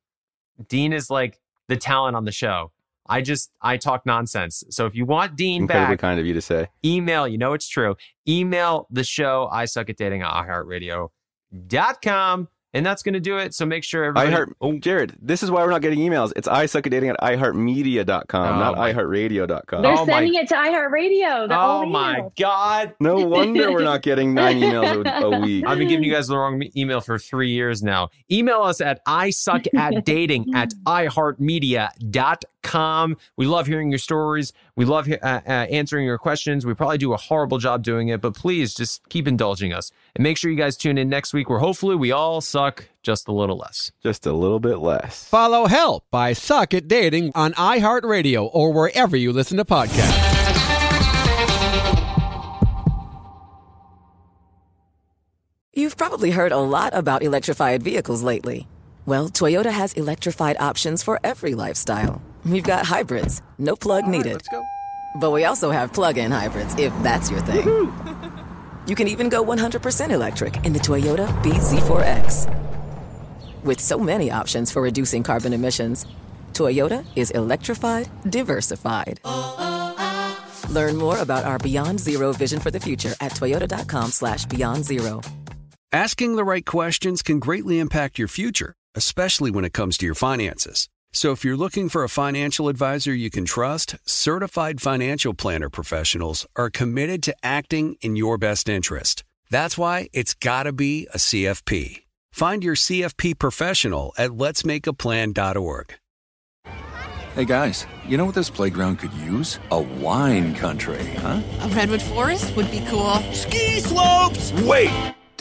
Dean is like the talent on the show. I just, I talk nonsense. So if you want Dean Incredibly back, kind of you to say. email, you know it's true. Email the show, I suck at dating at iHeartRadio.com. And that's going to do it. So make sure I everybody. heart oh, Jared. This is why we're not getting emails. It's I suck at dating at iheartmedia.com, Oh not my- iheartradio.com. They're Oh my- sending it to iHeartRadio. Oh old my emails. God. No wonder we're not getting nine emails a, [LAUGHS] a week. I've been giving you guys the wrong email for three years now. Email us at I suck at dating at [LAUGHS] iHeartMedia.com. We love hearing your stories. We love uh, uh, answering your questions. We probably do a horrible job doing it, but please just keep indulging us. And make sure you guys tune in next week where hopefully we all suck just a little less. Just a little bit less. Follow Help I Suck at Dating on iHeartRadio or wherever you listen to podcasts. You've probably heard a lot about electrified vehicles lately. Well, Toyota has electrified options for every lifestyle. We've got hybrids, no plug needed. Let's go. But we also have plug in hybrids, if that's your thing. [LAUGHS] You can even go 100% electric in the Toyota BZ4X. With so many options for reducing carbon emissions, Toyota is electrified, diversified. Learn more about our Beyond Zero vision for the future at toyota.com slash beyond zero. Asking the right questions can greatly impact your future, especially when it comes to your finances. So if you're looking for a financial advisor you can trust, certified financial planner professionals are committed to acting in your best interest. That's why it's got to be a CFP. Find your CFP professional at letsmakeaplan.org. Hey guys, you know what this playground could use? A wine country, huh? A redwood forest would be cool. Ski slopes! Wait!